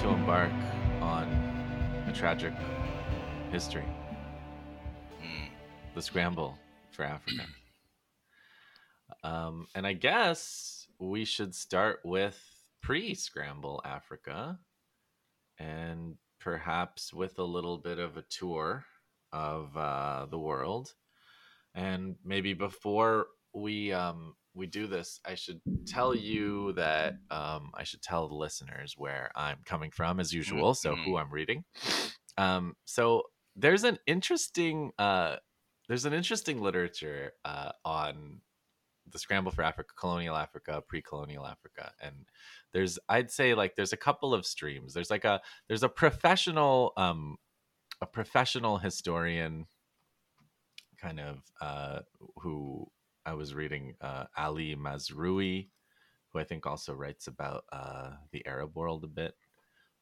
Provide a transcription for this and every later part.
to embark on a tragic history the scramble for Africa. Um, and I guess we should start with pre scramble Africa and perhaps with a little bit of a tour of uh, the world. And maybe before we um, we do this, I should tell you that um, I should tell the listeners where I'm coming from, as usual. So who I'm reading. Um, so there's an interesting uh, there's an interesting literature uh, on the scramble for Africa, colonial Africa, pre-colonial Africa, and there's I'd say like there's a couple of streams. There's like a there's a professional um, a professional historian kind of uh, who I was reading uh, Ali Mazrui, who I think also writes about uh, the Arab world a bit.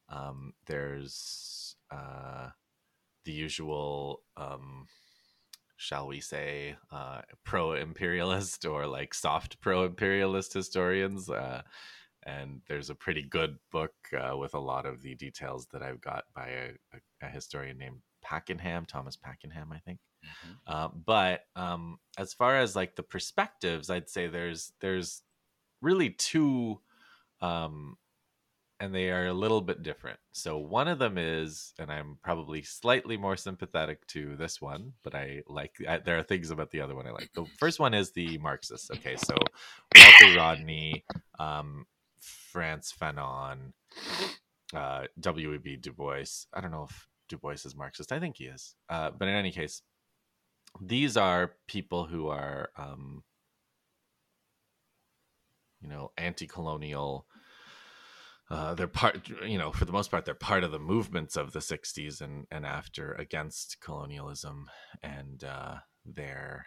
Um, there's uh, the usual, um, shall we say, uh, pro imperialist or like soft pro imperialist historians. Uh, and there's a pretty good book uh, with a lot of the details that I've got by a, a, a historian named Pakenham, Thomas Pakenham, I think. Mhm. Uh, but um, as far as like the perspectives, I'd say there's there's really two, um, and they are a little bit different. So one of them is, and I'm probably slightly more sympathetic to this one, but I like I, there are things about the other one I like. The first one is the Marxists. Okay, so Walter Rodney, um, Frantz Fanon, uh, W.E.B. Du Bois. I don't know if Du Bois is Marxist. I think he is. Uh, but in any case, these are people who are, um, you know, anti-colonial. Uh, they're part, you know, for the most part, they're part of the movements of the '60s and and after against colonialism, and uh, they're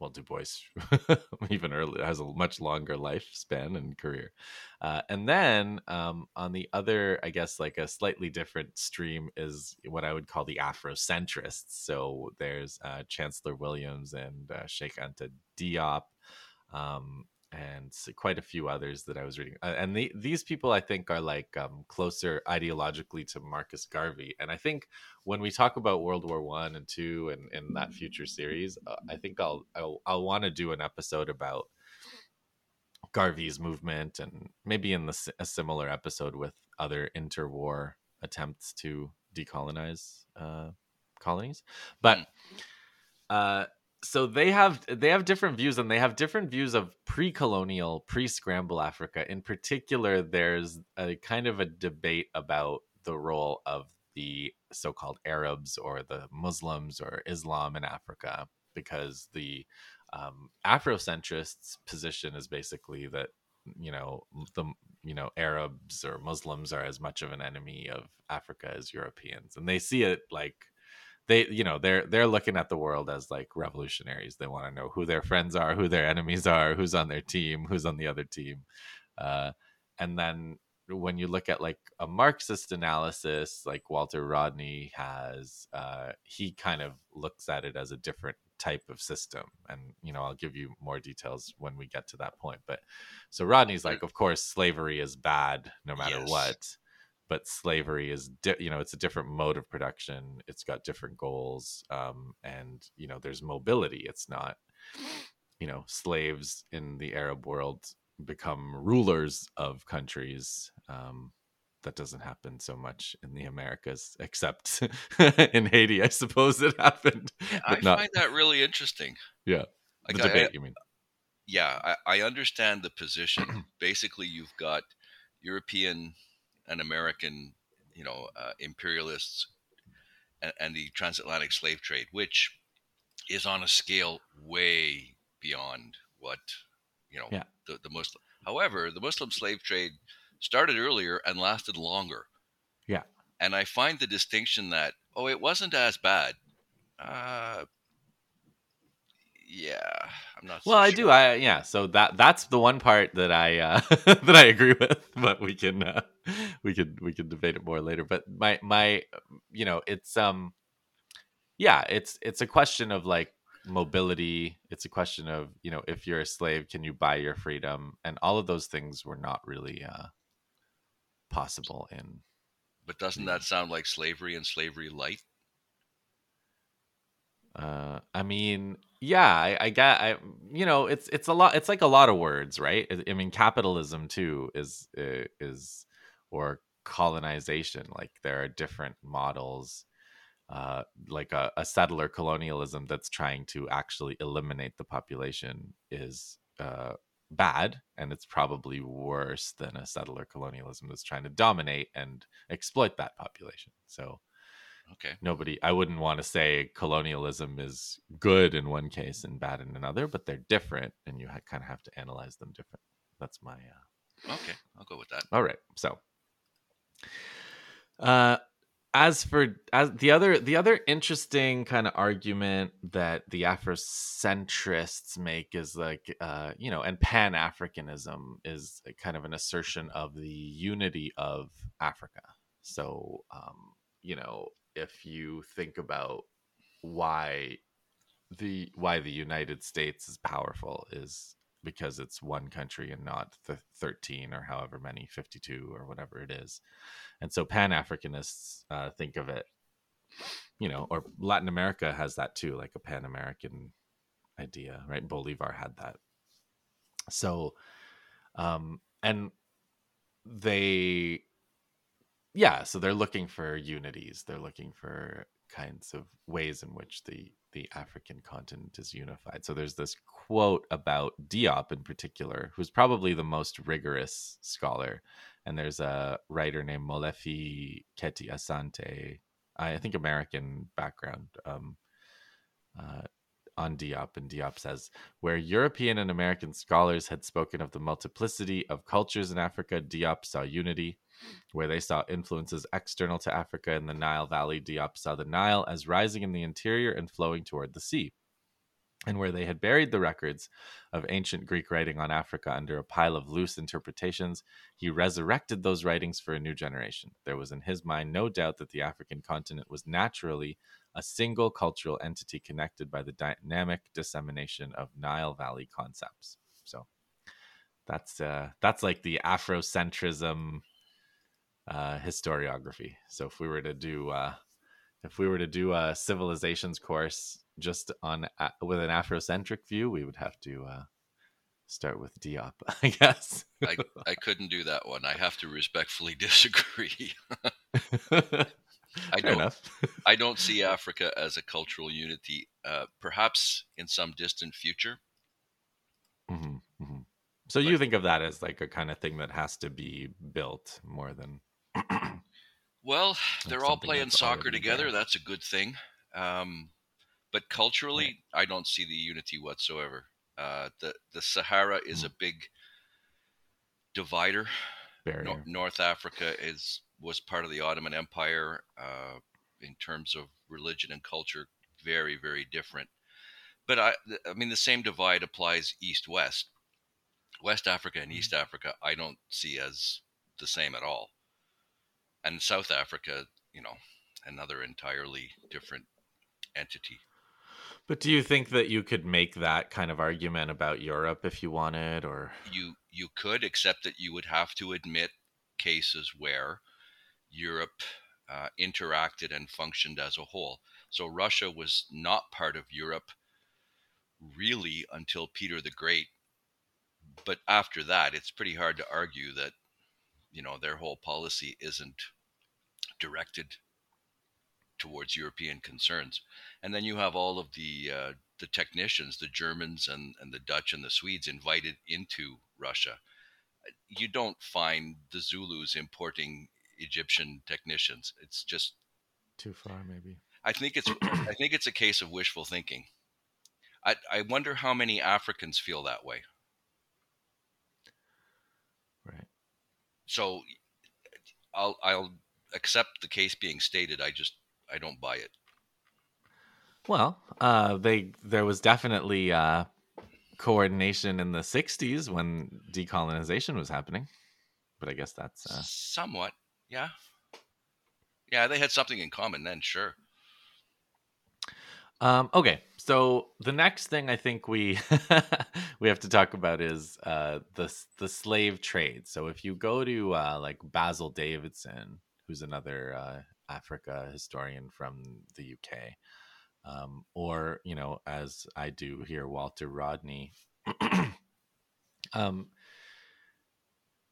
well, Du Bois even earlier has a much longer lifespan and career. Uh, and then um, on the other, I guess, like a slightly different stream is what I would call the Afrocentrists. So there's uh, Chancellor Williams and uh, Cheikh Anta Diop. Um, and quite a few others that I was reading, and the, these people I think are like um, closer ideologically to Marcus Garvey. And I think when we talk about World War One and Two and in that future series, uh, I think I'll I'll, I'll want to do an episode about Garvey's movement and maybe in the, a similar episode with other interwar attempts to decolonize uh, colonies. But uh, so they have they have different views and they have different views of pre-colonial pre-scramble Africa. In particular, there's a kind of a debate about the role of the so-called Arabs or the Muslims or Islam in Africa because the um, Afrocentrists' position is basically that you know the you know Arabs or Muslims are as much of an enemy of Africa as Europeans, and they see it like they you know they're they're looking at the world as like revolutionaries. They want to know who their friends are, who their enemies are, who's on their team, who's on the other team, uh, and then when you look at like a Marxist analysis, like Walter Rodney has, uh, he kind of looks at it as a different type of system. And, you know, I'll give you more details when we get to that point. But so Rodney's like, of course, slavery is bad no matter Yes. what. But slavery is, di- you know, it's a different mode of production. It's got different goals. Um, and, you know, there's mobility. It's not, you know, slaves in the Arab world become rulers of countries. Um, that doesn't happen so much in the Americas, except in Haiti, I suppose it happened. I not find that really interesting. Yeah, Like, the I- debate. you mean? yeah, I, I understand the position. Basically, you've got European and American, you know, uh, imperialists and, and the transatlantic slave trade, which is on a scale way beyond what, you know, Yeah. the, the Muslim. However, the Muslim slave trade started earlier and lasted longer. Yeah. And I find the distinction that, oh, it wasn't as bad. Uh, yeah, I'm not. so Well, I sure. do. I yeah. So that that's the one part that I uh, that I agree with, but we can uh, we could we could debate it more later. But my my you know it's um yeah it's it's a question of like mobility. It's a question of you know if you're a slave, can you buy your freedom? And all of those things were not really uh, possible in But doesn't that sound like slavery and slavery light? Uh, I mean, yeah, I, I get, I, you know, it's it's a lot. It's like a lot of words, right? I, I mean, capitalism too is uh, is or colonization. Like there are different models, uh, like a, a settler colonialism that's trying to actually eliminate the population is uh, bad, and it's probably worse than a settler colonialism that's trying to dominate and exploit that population. So Okay. nobody i wouldn't want to say colonialism is good in one case and bad in another but they're different and you ha- kind of have to analyze them different that's my uh... Okay. I'll go with that. all right so uh as for as the other the other interesting kind of argument that the afrocentrists make is like uh you know and pan-africanism is kind of an assertion of the unity of africa so um you know if you think about why the why the United States is powerful is because it's one country and not the 13 or however many 52 or whatever it is. And so pan-africanists uh, think of it you know or latin america has that too like a pan-american idea right? Bolivar had that. So um and they yeah so they're looking for unities they're looking for kinds of ways in which the the african continent is unified so there's this quote about diop in particular who's probably the most rigorous scholar and there's a writer named Molefi Kete Asante i think american background um, uh, on Diop, and Diop says, where European and American scholars had spoken of the multiplicity of cultures in Africa, Diop saw unity. Where they saw influences external to Africa in the Nile Valley, Diop saw the Nile as rising in the interior and flowing toward the sea. And where they had buried the records of ancient Greek writing on Africa under a pile of loose interpretations, he resurrected those writings for a new generation. There was in his mind no doubt that the African continent was naturally a single cultural entity connected by the dynamic dissemination of Nile Valley concepts. So that's uh, that's like the Afrocentrism uh, historiography. So if we were to do uh, if we were to do a civilizations course just on uh, with an Afrocentric view, we would have to uh, start with Diop, I guess. I, I couldn't do that one. I have to respectfully disagree. I Fair don't. enough. I don't see Africa as a cultural unity. Uh, perhaps in some distant future. Mhm, mhm. So you think of that as like a kind of thing that has to be built more than Well, they're all playing soccer together. there. That's a good thing. Um, but culturally, I don't see the unity whatsoever. Uh, the the Sahara is Mm. a big divider. Nor- North Africa is was part of the Ottoman Empire uh, in terms of religion and culture, very very different. But I I mean the same divide applies east west. West Africa and East Africa I don't see as the same at all. And South Africa, you know, another entirely different entity. But do you think that you could make that kind of argument about Europe if you wanted, or You you could accept that you would have to admit cases where Europe uh, interacted and functioned as a whole. So Russia was not part of Europe really until Peter the Great. But after that, it's pretty hard to argue that you know their whole policy isn't directed towards European concerns. And then you have all of the uh, the technicians, the Germans and, and the Dutch and the Swedes invited into Russia. You don't find the Zulus importing Egyptian technicians. It's just too far, maybe? I think it's I think it's a case of wishful thinking. I I wonder how many Africans feel that way. So I'll I'll accept the case being stated. I just I don't buy it. Well, uh, they there was definitely uh, coordination in the '60s when decolonization was happening, but I guess that's uh, Somewhat, yeah. Yeah, they had something in common then, sure. Um, okay, so the next thing I think we we have to talk about is uh, the the slave trade. So if you go to uh, like Basil Davidson, who's another uh, Africa historian from the UK. Um, or, you know, as I do here, Walter Rodney. um,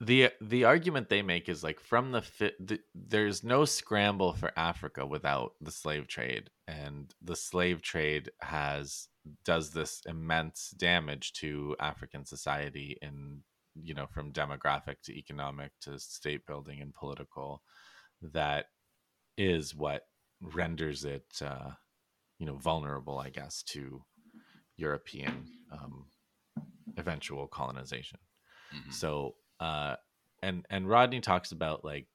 the the argument they make is like from the, fit the, there's no scramble for Africa without the slave trade and the slave trade has does this immense damage to African society in you know from demographic to economic to state building and political that is what renders it uh, you know vulnerable I guess to European um, eventual colonization mm-hmm. so uh, and and Rodney talks about like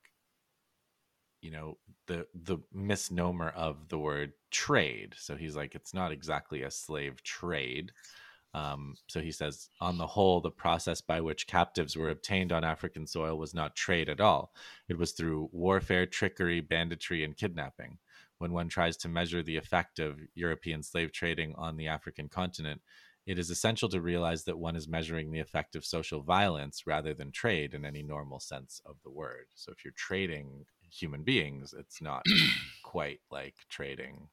you know the the misnomer of the word trade. So he's like, it's not exactly a slave trade. Um, so he says, on the whole, the process by which captives were obtained on African soil was not trade at all. It was through warfare, trickery, banditry, and kidnapping. When one tries to measure the effect of European slave trading on the African continent, it is essential to realize that one is measuring the effect of social violence rather than trade in any normal sense of the word. So if you're trading human beings, it's not quite like trading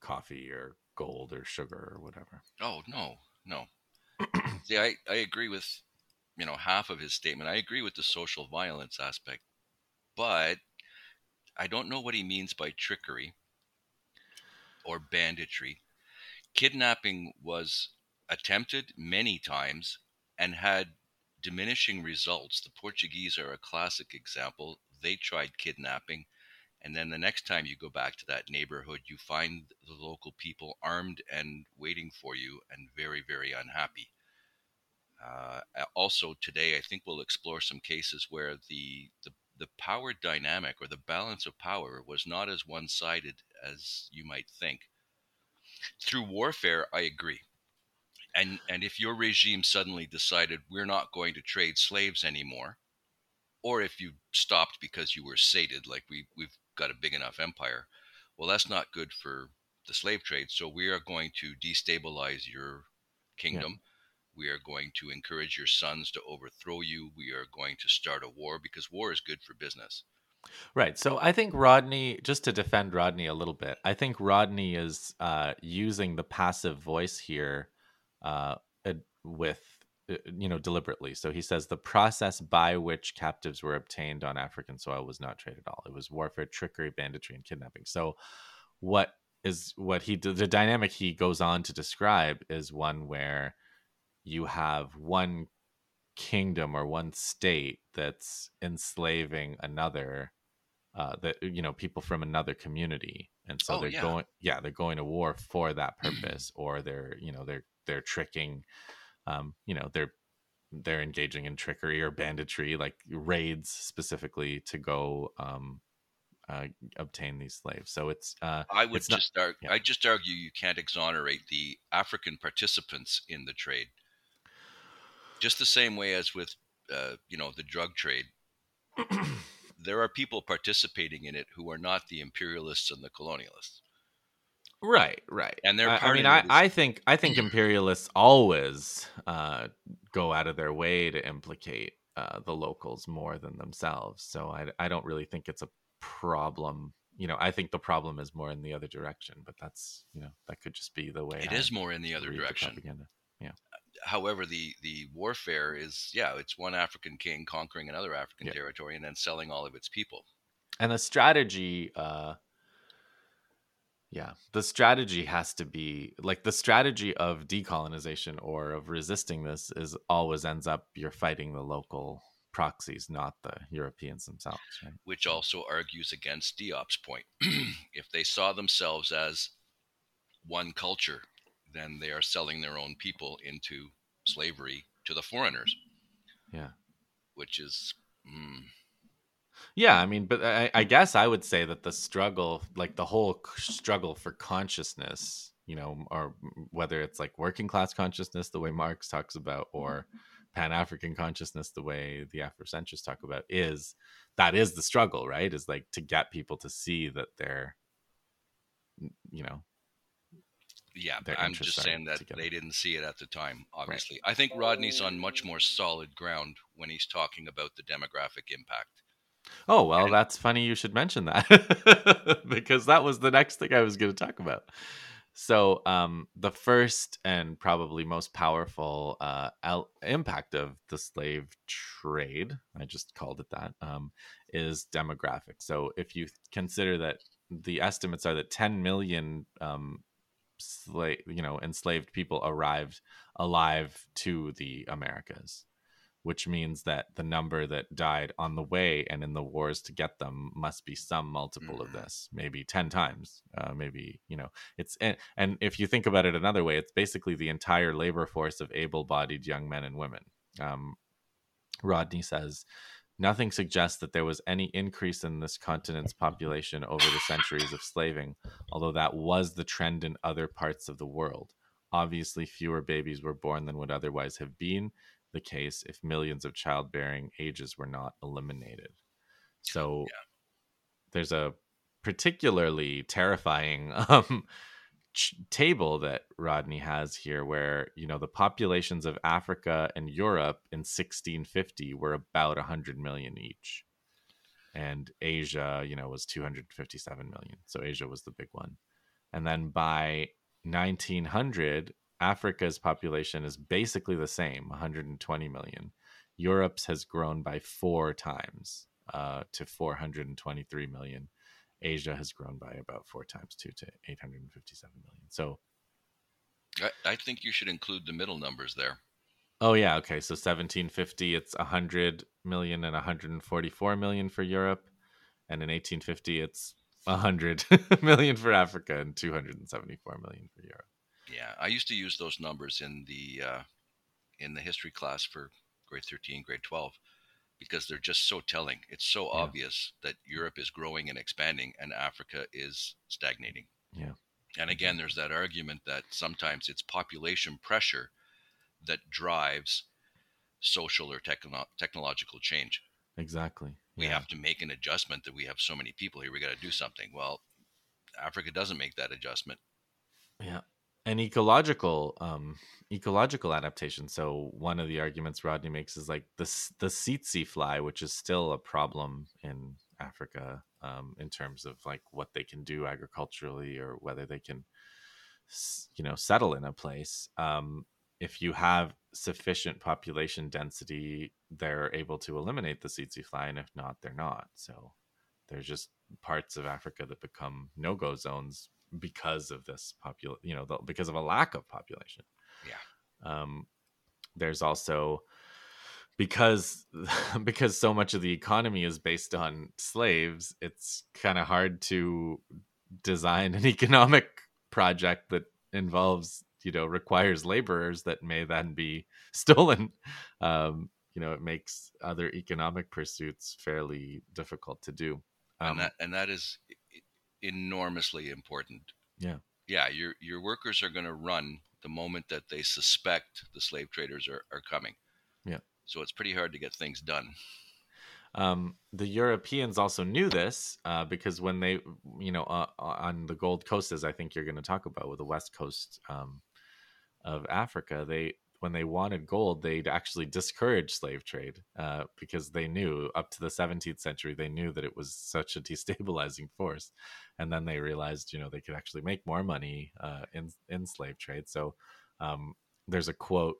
coffee or gold or sugar or whatever. Oh, no, no. See, I, I agree with, you know, half of his statement. I agree with the social violence aspect, but I don't know what he means by trickery or banditry. Kidnapping was attempted many times and had diminishing results. The Portuguese are a classic example. They tried kidnapping, and then the next time you go back to that neighborhood, you find the local people armed and waiting for you and very, very unhappy. Uh, also, today, I think we'll explore some cases where the, the the power dynamic or the balance of power was not as one sided as you might think. Through warfare, I agree and and if your regime suddenly decided we're not going to trade slaves anymore or if you stopped because you were sated like we we've got a big enough empire well that's not good for the slave trade so we are going to destabilize your kingdom yeah. we are going to encourage your sons to overthrow you we are going to start a war because war is good for business Right. So I think Rodney, just to defend Rodney a little bit, I think Rodney is uh, using the passive voice here uh, with uh, you know deliberately. So he says the process by which captives were obtained on african soil was not trade at all. It was warfare trickery banditry and kidnapping. So what is what he the dynamic he goes on to describe is one where you have one kingdom or one state that's enslaving another uh, that you know people from another community. And so oh, they're yeah. going yeah they're going to war for that purpose or they're you know they're they're tricking um, you know they're they're engaging in trickery or banditry like raids specifically to go um, uh, obtain these slaves. So it's uh, i would just not, argue yeah. i just argue you can't exonerate the african participants in the trade. Just the same way as with uh, you know the drug trade. There are people participating in it who are not the imperialists and the colonialists Right, right. And they're. I, I mean, I, I think I think imperialists always uh, go out of their way to implicate uh, the locals more than themselves. So I I don't really think it's a problem. You know, I think the problem is more in the other direction. But that's you know that could just be the way it I is more in the other direction. The yeah. However, the the warfare is yeah, it's one African king conquering another African yeah. territory and then selling all of its people. And the strategy. Uh, yeah, the strategy has to be like the strategy of decolonization or of resisting this is always ends up you're fighting the local proxies, not the Europeans themselves. Right? Which also argues against Diop's point. if they saw themselves as one culture, then they are selling their own people into slavery to the foreigners. Yeah. Which is. Mm, yeah, I mean, but I, I guess I would say that the struggle, like the whole struggle for consciousness, you know, or whether it's like working class consciousness, the way Marx talks about, or mm-hmm. Pan African consciousness, the way the Afrocentrists talk about, is that is the struggle, right? Is like to get people to see that they're, you know, yeah, I'm just saying that together. they didn't see it at the time, obviously. Right. I think Rodney's on much more solid ground when he's talking about the demographic impact. Oh, well, that's funny you should mention that because that was the next thing I was going to talk about. So, um, the first and probably most powerful uh, impact of the slave trade, I just called it that, um, is demographic. So, if you consider that the estimates are that 10 million um, slave, you know, enslaved people arrived alive to the Americas, which means that the number that died on the way and in the wars to get them must be some multiple of Mhm. this, maybe 10 times, uh, maybe, you know, it's, and, and if you think about it another way, it's basically the entire labor force of able bodied young men and women. Um, Rodney says, Nothing suggests that there was any increase in this continent's population over the centuries of slaving, although that was the trend in other parts of the world. Obviously, fewer babies were born than would otherwise have been the case if millions of childbearing ages were not eliminated. So there's a particularly terrifying um, ch- table that Rodney has here where, you know, the populations of Africa and Europe in 1650 were about 100 million each. And Asia, you know, was 257 million. So Asia was the big one. And then by 1900, Africa's population is basically the same 120 million. Europe's has grown by four times uh, to 423 million. Asia has grown by about four times too to 857 million. So, I, I think you should include the middle numbers there. oh yeah, okay. So 1750, it's 100 million and 144 million for Europe, and in 1850, it's 100 million for Africa and 274 million for Europe. Yeah, I used to use those numbers in the uh, in the history class for grade 13, grade 12 because they're just so telling. It's so Yeah. obvious that Europe is growing and expanding and Africa is stagnating. Yeah. And again, there's that argument that sometimes it's population pressure that drives social or techno- technological change. Exactly. We yeah. have to make an adjustment that we have so many people here. We got to do something. Well, Africa doesn't make that adjustment. Yeah. And ecological um ecological adaptation. So one of the arguments Rodney makes is like the the tsetse fly, which is still a problem in Africa um in terms of like what they can do agriculturally or whether they can you know settle in a place. Um if you have sufficient population density, they're able to eliminate the tsetse fly and if not, they're not. So there's just parts of Africa that become no-go zones because of this popul you know the, because of a lack of population. Yeah. um there's also because because so much of the economy is based on slaves it's kind of hard to design an economic project that involves you know requires laborers that may then be stolen. Um you know it makes other economic pursuits fairly difficult to do. Um, and that and that is enormously important. Yeah. Yeah, your your workers are going to run the moment that they suspect the slave traders are, are coming. Yeah. So it's pretty hard to get things done. Um, the Europeans also knew this uh, because when they, you know, uh, on the Gold Coast, as I think you're going to talk about with the west coast um, of Africa, they when they wanted gold, they'd actually discourage slave trade uh, because they knew up to the 17th century they knew that it was such a destabilizing force, and then they realized, you know, they could actually make more money uh, in in slave trade. So um, there's a quote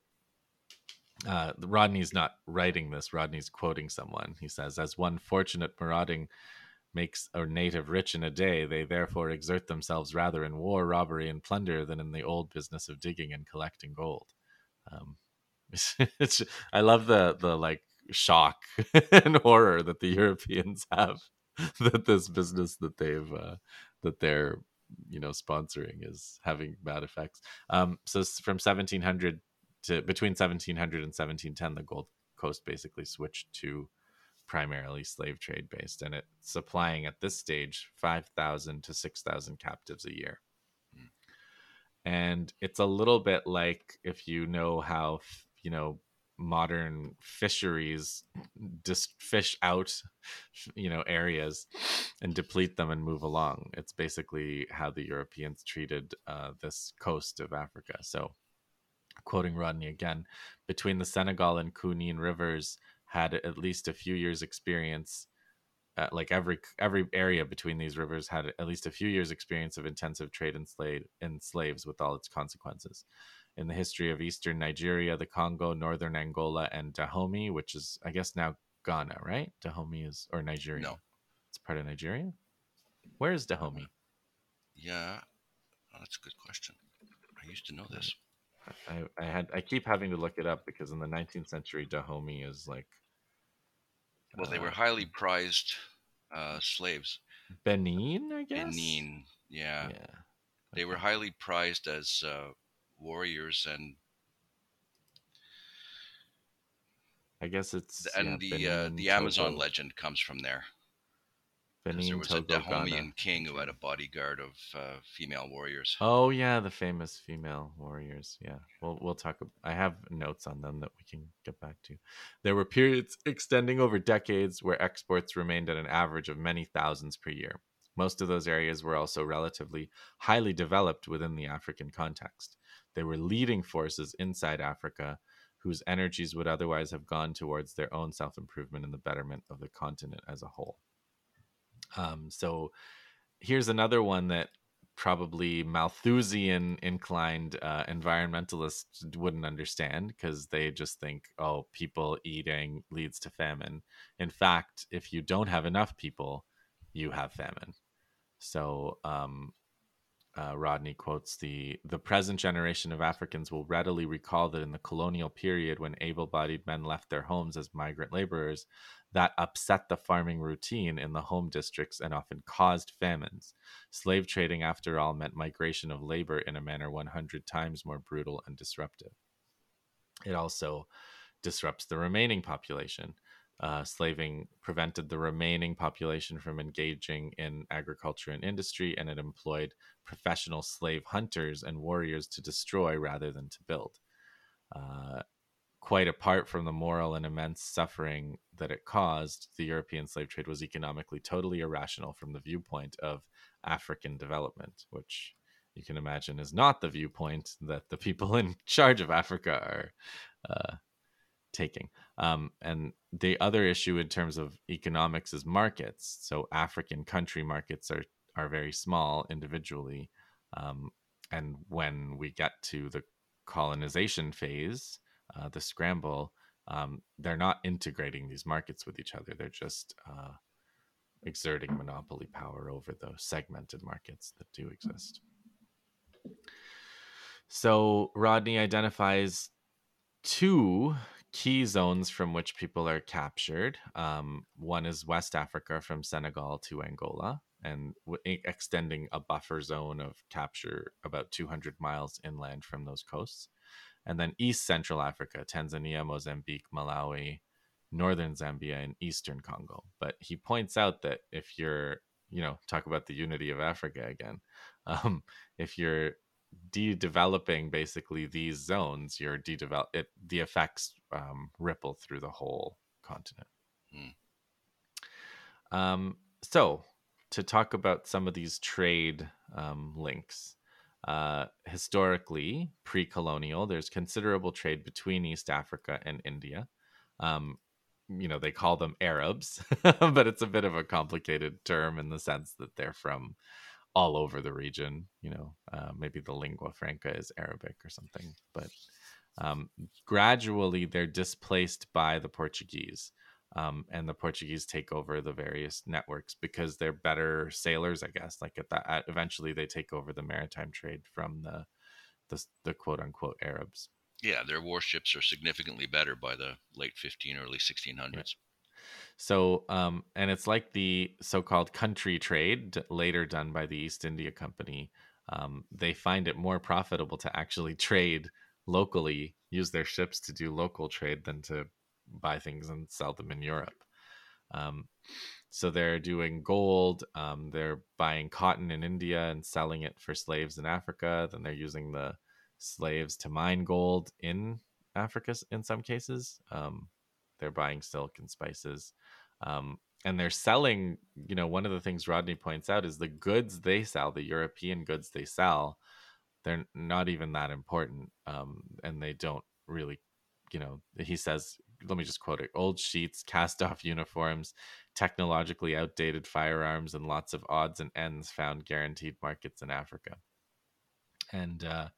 uh, Rodney's not writing this. Rodney's quoting someone. He says, "As one fortunate marauding makes a native rich in a day, they therefore exert themselves rather in war, robbery, and plunder than in the old business of digging and collecting gold." Um, it's, I love the the like shock and horror that the Europeans have that this business that they've uh, that they're you know sponsoring is having bad effects. Um, so from 1700 to between 1700 and 1710 the gold coast basically switched to primarily slave trade based and it's supplying at this stage 5000 to 6000 captives a year. And it's a little bit like if you know how you know modern fisheries just fish out you know areas and deplete them and move along. It's basically how the europeans treated uh, this coast of africa. So quoting Rodney again, between the Senegal and Kunene rivers had at least a few years' experience uh, like every every area between these rivers had at least a few years experience of intensive trade in, slave, in slaves with all its consequences in the history of eastern nigeria the congo northern angola and dahomey which is i guess now ghana right dahomey is or nigeria No. it's part of nigeria where is dahomey Yeah, oh, that's a good question. I used to know this. I, I had I keep having to look it up because in the 19th century Dahomey is like Well, they were uh, highly prized uh, slaves. Benin, I guess. Benin, yeah, Yeah. they were highly prized as uh, warriors, and I guess it's and yeah, the uh, the Amazon Togo, legend comes from there. Benin, there was a Togo, Dahomean Ghana. king who had a bodyguard of uh, female warriors. Oh yeah, the famous female warriors. Yeah, we'll we'll talk. I have notes on them that we can get back to. There were periods extending over decades where exports remained at an average of many thousands per year. Most of those areas were also relatively highly developed within the African context. They were leading forces inside Africa, whose energies would otherwise have gone towards their own self improvement and the betterment of the continent as a whole. Um, so here's another one that probably Malthusian inclined uh, environmentalists wouldn't understand because they just think, oh, people eating leads to famine. In fact, if you don't have enough people, you have famine. So um, uh, Rodney quotes the the present generation of Africans will readily recall that in the colonial period, when able-bodied men left their homes as migrant laborers, that upset the farming routine in the home districts and often caused famines. Slave trading, after all, meant migration of labor in a manner 100 times more brutal and disruptive. It also disrupts the remaining population. Uh, slaving prevented the remaining population from engaging in agriculture and industry, and it employed professional slave hunters and warriors to destroy rather than to build. Uh, quite apart from the moral and immense suffering that it caused, the European slave trade was economically totally irrational from the viewpoint of African development, which you can imagine is not the viewpoint that the people in charge of Africa are uh, taking. Um, and the other issue in terms of economics is markets. So African country markets are are very small individually, um, and when we get to the colonization phase, uh, the scramble, um, they're not integrating these markets with each other. They're just uh, exerting monopoly power over the segmented markets that do exist. So Rodney identifies two key zones from which people are captured. Um, one is West Africa from Senegal to Angola, and w- extending a buffer zone of capture about 200 miles inland from those coasts. And then East Central Africa, Tanzania, Mozambique, Malawi, northern Zambia, and eastern Congo. But he points out that if you're, you know, talk about the unity of Africa again, um, if you're de-developing basically these zones, you're de-develop it. The effects um, ripple through the whole continent. Hmm. Um, so to talk about some of these trade um, links. Uh, historically, pre-colonial, there's considerable trade between East Africa and India. Um, you know, they call them Arabs, but it's a bit of a complicated term in the sense that they're from all over the region. You know, uh, maybe the lingua franca is Arabic or something, but um, gradually they're displaced by the Portuguese. Um, and the Portuguese take over the various networks because they're better sailors, I guess. Like at that, at, eventually they take over the maritime trade from the the, the quote unquote Arabs. Yeah, their warships are significantly better by the late 15, early 1600s. So, um, and it's like the so-called country trade, later done by the East India Company. Um, they find it more profitable to actually trade locally, use their ships to do local trade than to buy things and sell them in Europe. Um, so they're doing gold. Um, they're buying cotton in India and selling it for slaves in Africa. Then they're using the slaves to mine gold in Africa in some cases. Um, they're buying silk and spices. Um, and they're selling, you know, one of the things Rodney points out is the goods they sell, the European goods they sell, they're not even that important. Um, and they don't really, you know, he says let me just quote it old sheets, cast off uniforms, technologically outdated firearms, and lots of odds and ends found guaranteed markets in Africa. And uh,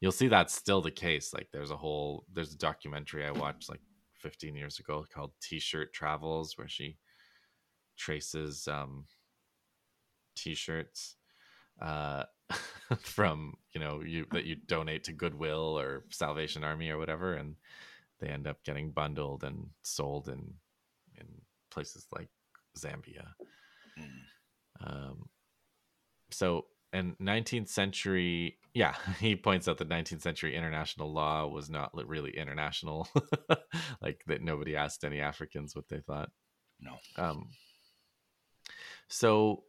you'll see that's still the case. Like there's a whole, there's a documentary I watched like 15 years ago called T shirt Travels, where she traces um, t shirts. Uh, from you know you that you donate to Goodwill or Salvation Army or whatever, and they end up getting bundled and sold in in places like Zambia. Mm. Um, so, and 19th century, yeah, he points out that 19th century international law was not really international, like that nobody asked any Africans what they thought. No. Um, so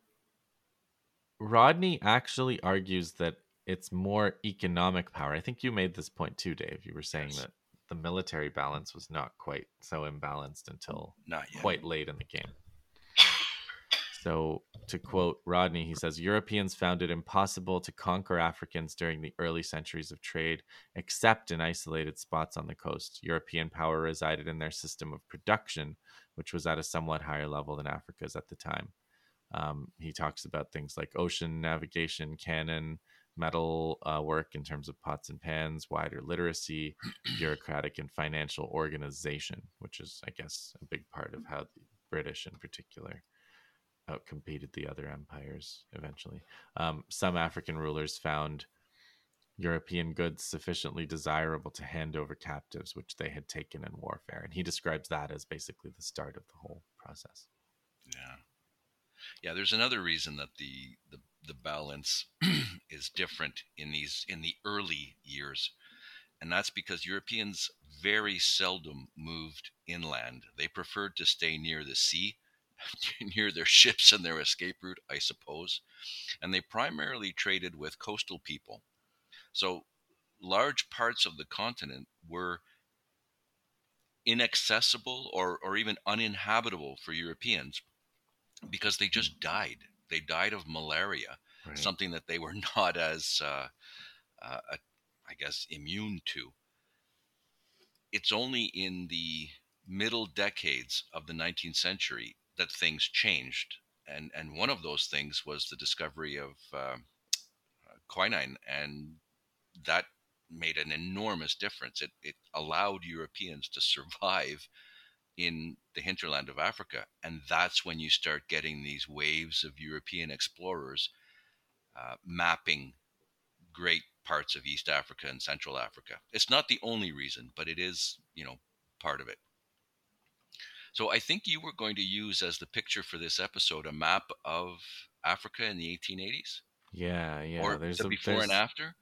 Rodney actually argues that it's more economic power. I think you made this point too, Dave. You were saying yes. that the military balance was not quite so imbalanced until quite late in the game. So, to quote Rodney, he says Europeans found it impossible to conquer Africans during the early centuries of trade, except in isolated spots on the coast. European power resided in their system of production, which was at a somewhat higher level than Africa's at the time. Um, he talks about things like ocean navigation, cannon, metal uh, work in terms of pots and pans, wider literacy, bureaucratic and financial organization, which is, I guess, a big part of how the British in particular outcompeted the other empires eventually. Um, some African rulers found European goods sufficiently desirable to hand over captives, which they had taken in warfare. And he describes that as basically the start of the whole process. Yeah. Yeah, there's another reason that the the, the balance is different in these in the early years, and that's because Europeans very seldom moved inland. They preferred to stay near the sea, near their ships and their escape route, I suppose, and they primarily traded with coastal people. So large parts of the continent were inaccessible or, or even uninhabitable for Europeans because they just died. They died of malaria, right. something that they were not as, uh, uh, I guess, immune to. It's only in the middle decades of the 19th century that things changed. And, and one of those things was the discovery of uh, quinine, and that made an enormous difference. It, it allowed Europeans to survive in the hinterland of Africa. And that's when you start getting these waves of European explorers uh, mapping great parts of East Africa and Central Africa. It's not the only reason, but it is, you know, part of it. So I think you were going to use as the picture for this episode a map of Africa in the 1880s. Yeah, yeah. Or there's the before there's, and after.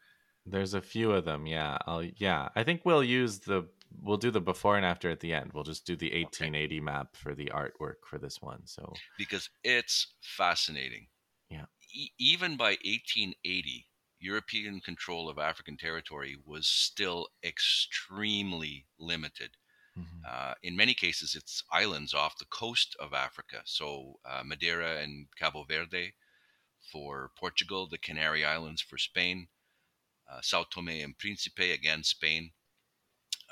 There's a few of them. Yeah, I'll. Yeah, I think we'll use the we'll do the before and after at the end. We'll just do the 1880 okay. map for the artwork for this one. So because it's fascinating. Yeah. E- even by 1880, European control of African territory was still extremely limited. Mm-hmm. Uh, in many cases, it's islands off the coast of Africa. So uh, Madeira and Cabo Verde for Portugal, the Canary Islands for Spain, uh, Sao Tome and Principe, again, Spain,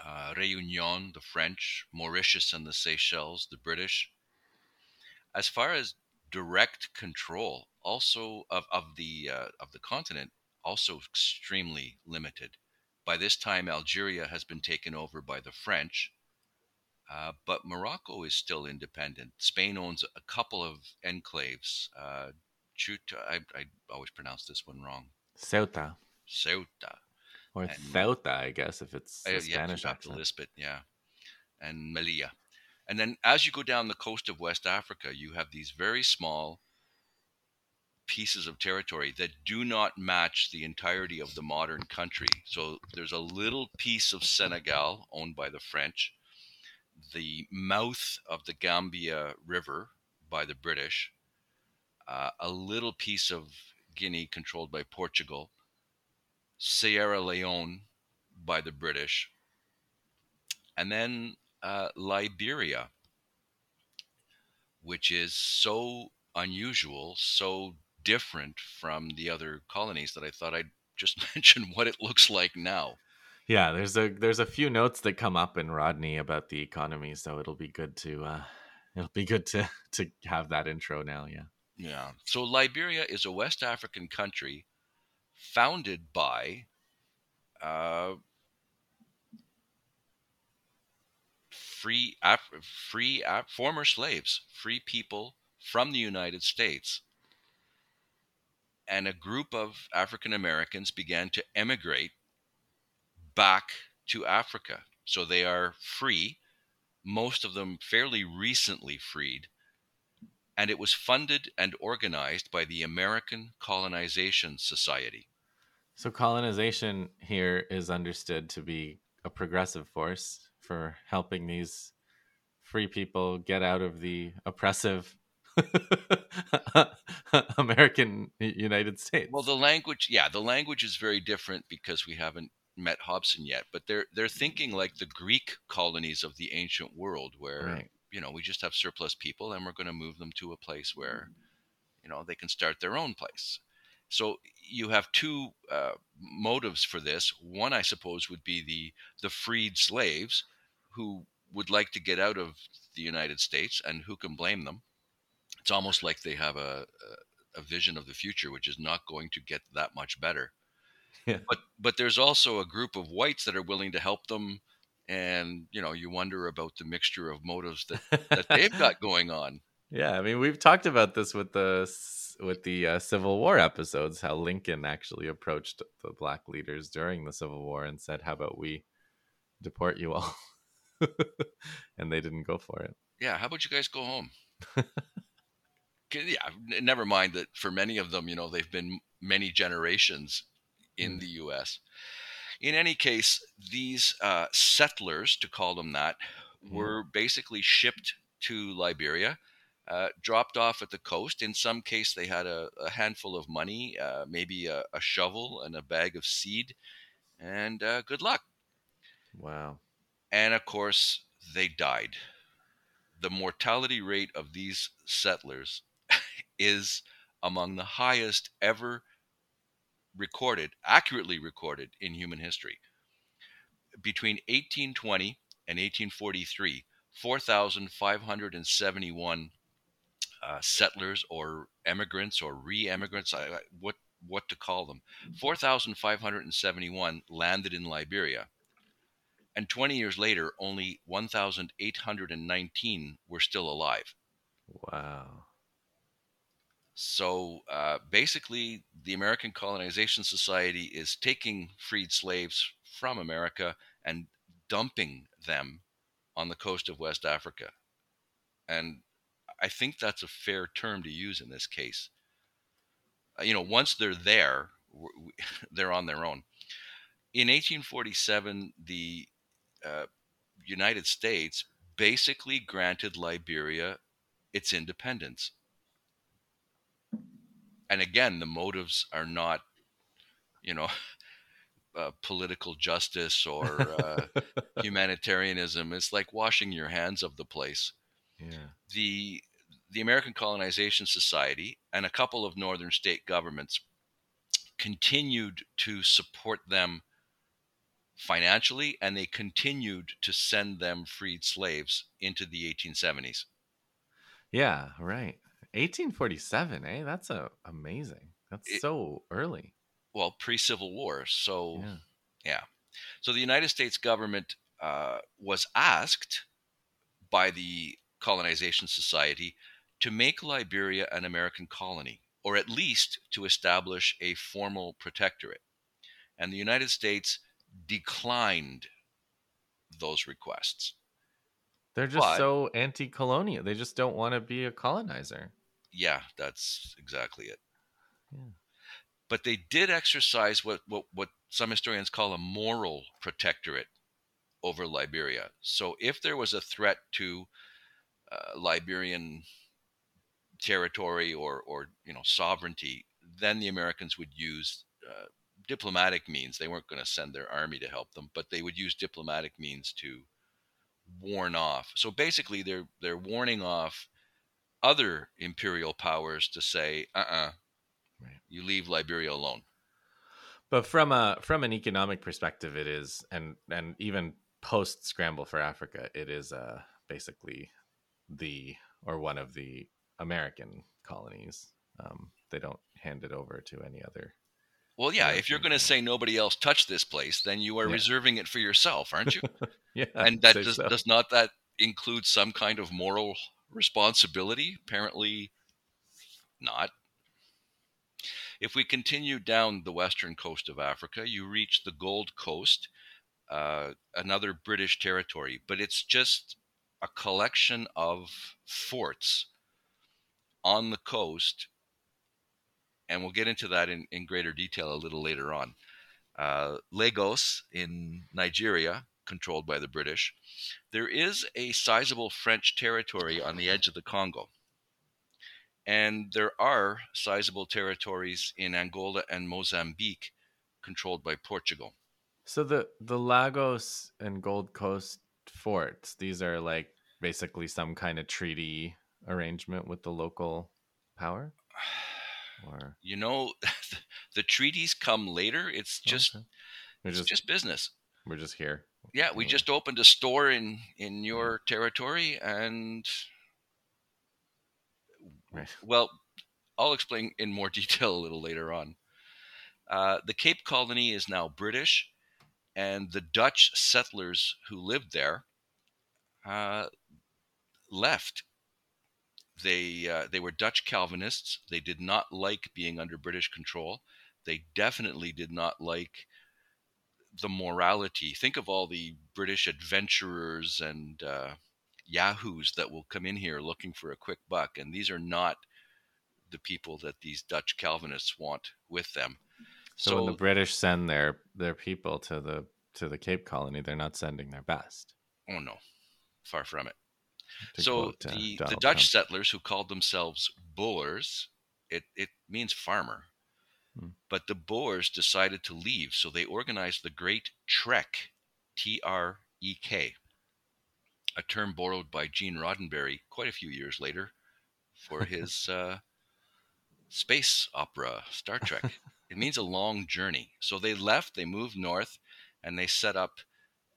uh, Réunion, the French, Mauritius and the Seychelles, the British. As far as direct control, also of, of the uh, of the continent, also extremely limited. By this time, Algeria has been taken over by the French, uh, but Morocco is still independent. Spain owns a couple of enclaves. Uh, I, I always pronounce this one wrong. Ceuta. Ceuta or and, Ceuta, I guess, if it's a Spanish yeah, accent. Lisbeth, yeah, and Melilla. And then as you go down the coast of West Africa, you have these very small pieces of territory that do not match the entirety of the modern country. So there's a little piece of Senegal owned by the French, the mouth of the Gambia River by the British, uh, a little piece of Guinea controlled by Portugal, Sierra Leone by the British, and then uh, Liberia, which is so unusual, so different from the other colonies that I thought I'd just mention what it looks like now. Yeah, there's a there's a few notes that come up in Rodney about the economy, so it'll be good to uh it'll be good to to have that intro now, yeah. Yeah. So Liberia is a West African country founded by uh, free Af- free Af- former slaves, free people from the United States. And a group of African Americans began to emigrate back to Africa. So they are free, most of them fairly recently freed. And it was funded and organized by the American Colonization Society. So colonization here is understood to be a progressive force for helping these free people get out of the oppressive American United States. Well, the language, yeah, the language is very different because we haven't met Hobson yet, but they're they're thinking like the Greek colonies of the ancient world, where Right. You know we just have surplus people and we're going to move them to a place where you know they can start their own place. So you have two uh, motives for this. One, I suppose, would be the the freed slaves who would like to get out of the United States, and who can blame them? It's almost like they have a, a, a vision of the future, which is not going to get that much better. Yeah. But but there's also a group of whites that are willing to help them, and you know you wonder about the mixture of motives that that they've got going on. yeah, I mean we've talked about this with the with the uh, Civil War episodes. How Lincoln actually approached the black leaders during the Civil War and said, "How about we deport you all?" and they didn't go for it. Yeah, how about you guys go home yeah, never mind that for many of them, you know, they've been many generations in Mm. the U.S. In any case, these uh, settlers, to call them that, Mhm. were basically shipped to Liberia, uh, dropped off at the coast. In some case, they had a, a handful of money, uh, maybe a, a shovel and a bag of seed, and uh, good luck. Wow. And of course, they died. The mortality rate of these settlers is among the highest ever recorded, accurately recorded in human history. Between 1820 and 1843, 4,571 uh, settlers or emigrants or re-emigrants, I, I- what what to call them, 4,571 landed in Liberia. And 20 years later, only 1,819 were still alive. Wow. So uh, basically, the American Colonization Society is taking freed slaves from America and dumping them on the coast of West Africa. And I think that's a fair term to use in this case. Uh, you know, once they're there, they're on their own. In 1847, the uh, United States basically granted Liberia its independence and again the motives are not you know uh, political justice or uh, humanitarianism it's like washing your hands of the place yeah. the the american colonization society and a couple of northern state governments continued to support them financially and they continued to send them freed slaves into the 1870s Yeah, right. 1847, eh? That's a amazing. That's It- so early. well pre-civil war so Yeah. Yeah. So the United States government uh, was asked by the Colonization Society to make Liberia an American colony, or at least to establish a formal protectorate. And the United States declined those requests. They're just But- so anti-colonial. They just don't want to be a colonizer. Yeah, that's exactly it. Yeah. But they did exercise what, what, what some historians call a moral protectorate over Liberia. So if there was a threat to uh, Liberian territory or, or you know sovereignty, then the Americans would use uh, diplomatic means. They weren't going to send their army to help them, but they would use diplomatic means to warn off. So basically, they're they're warning off other imperial powers to say, "Uh-uh, Right. you leave Liberia alone." But from a from an economic perspective, it is, and and even post scramble for Africa, it is uh, basically the or one of the American colonies. Um, they don't hand it over to any other. Well, yeah, if you're going to say nobody else touched this place, then you are yeah. reserving it for yourself, aren't you? yeah. And that does, so. does not that include some kind of moral responsibility? Apparently not. If we continue down the western coast of Africa, you reach the Gold Coast, uh, another British territory, but it's just a collection of forts on the coast. And we'll get into that in, in greater detail a little later on. Uh, Lagos in Nigeria, controlled by the British. There is a sizable French territory on the edge of the Congo. And there are sizable territories in Angola and Mozambique controlled by Portugal. So the the Lagos and Gold Coast forts, these are like basically some kind of treaty arrangement with the local power? Or you know, the treaties come later. It's oh, just okay. it's just, just business. We're just here. Yeah, we just opened a store in in your territory, and. Well, I'll explain in more detail a little later on. Uh, the Cape Colony is now British, and the Dutch settlers who lived there uh, left. They uh, they were Dutch Calvinists. They did not like being under British control. They definitely did not like the morality. Think of all the British adventurers and uh, yahoos that will come in here looking for a quick buck, and these are not the people that these Dutch Calvinists want with them. So, so when the British send their their people to the to the Cape Colony, they're not sending their best. Oh no, far from it. so quote, uh, the the Dutch Trump. settlers who called themselves Boers, it it means farmer. Hmm. But the Boers decided to leave, so they organized the Great Trek, T R E K, a term borrowed by Gene Roddenberry quite a few years later for his uh, space opera, Star Trek. it means a long journey. So they left, they moved north, and they set up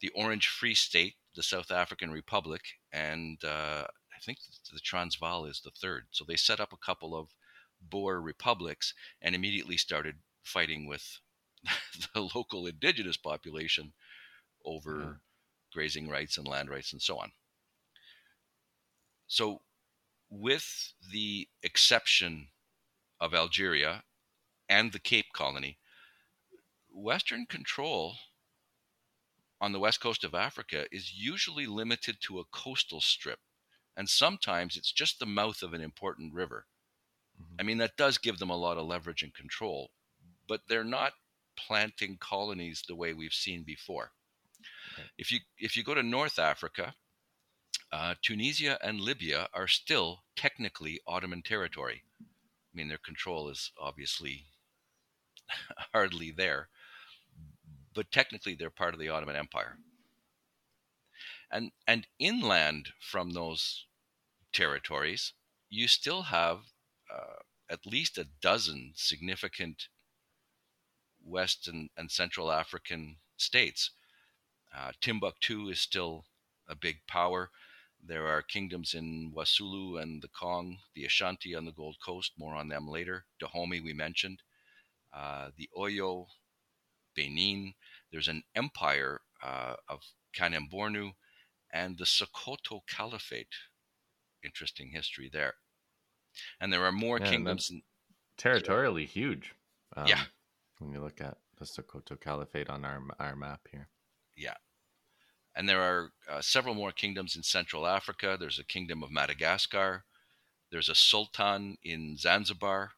the Orange Free State, the South African Republic, and uh, I think the Transvaal is the third. So they set up a couple of Boer republics and immediately started fighting with the local indigenous population over. Yeah grazing rights and land rights and so on. So, with the exception of Algeria and the Cape Colony, Western control on the west coast of Africa is usually limited to a coastal strip, and sometimes it's just the mouth of an important river. Mm-hmm. I mean, that does give them a lot of leverage and control, but they're not planting colonies the way we've seen before. If you if you go to North Africa, uh, Tunisia and Libya are still technically Ottoman territory. I mean, their control is obviously hardly there, but technically they're part of the Ottoman Empire. And and inland from those territories, you still have uh, at least a dozen significant West and, and Central African states uh, Timbuktu is still a big power. There are kingdoms in Wasulu and the Kong, the Ashanti on the Gold Coast, more on them later. Dahomey, we mentioned. Uh, the Oyo, Benin. There's an empire uh, of Kanem-Bornu and the Sokoto Caliphate. Interesting history there. And there are more yeah, kingdoms. In, territorially huge. Um, yeah. When you look at the Sokoto Caliphate on our, our map here. Yeah. And there are uh, several more kingdoms in Central Africa. There's a kingdom of Madagascar. There's a sultan in Zanzibar,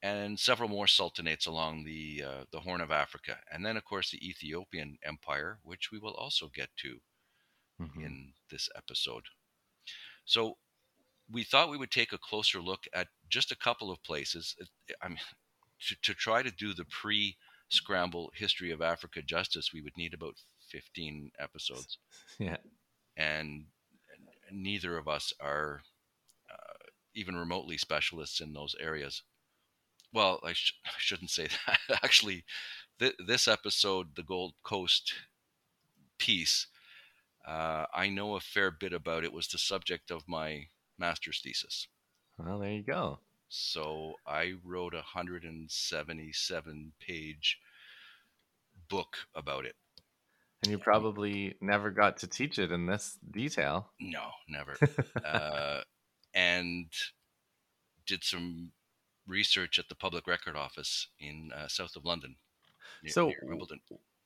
and several more sultanates along the uh, the Horn of Africa. And then, of course, the Ethiopian Empire, which we will also get to mm-hmm. in this episode. So, we thought we would take a closer look at just a couple of places. I mean, to, to try to do the pre scramble history of Africa justice, we would need about 15 episodes. Yeah. And neither of us are uh, even remotely specialists in those areas. well, I, sh- I shouldn't say that. Actually, th- this episode, the Gold Coast piece, uh, I know a fair bit about. It was the subject of my master's thesis. Well, there you go. So I wrote a 177 page book about it. And you probably never got to teach it in this detail. No, never. uh, and did some research at the Public Record Office in uh, south of London. Near, so, near Wimbledon.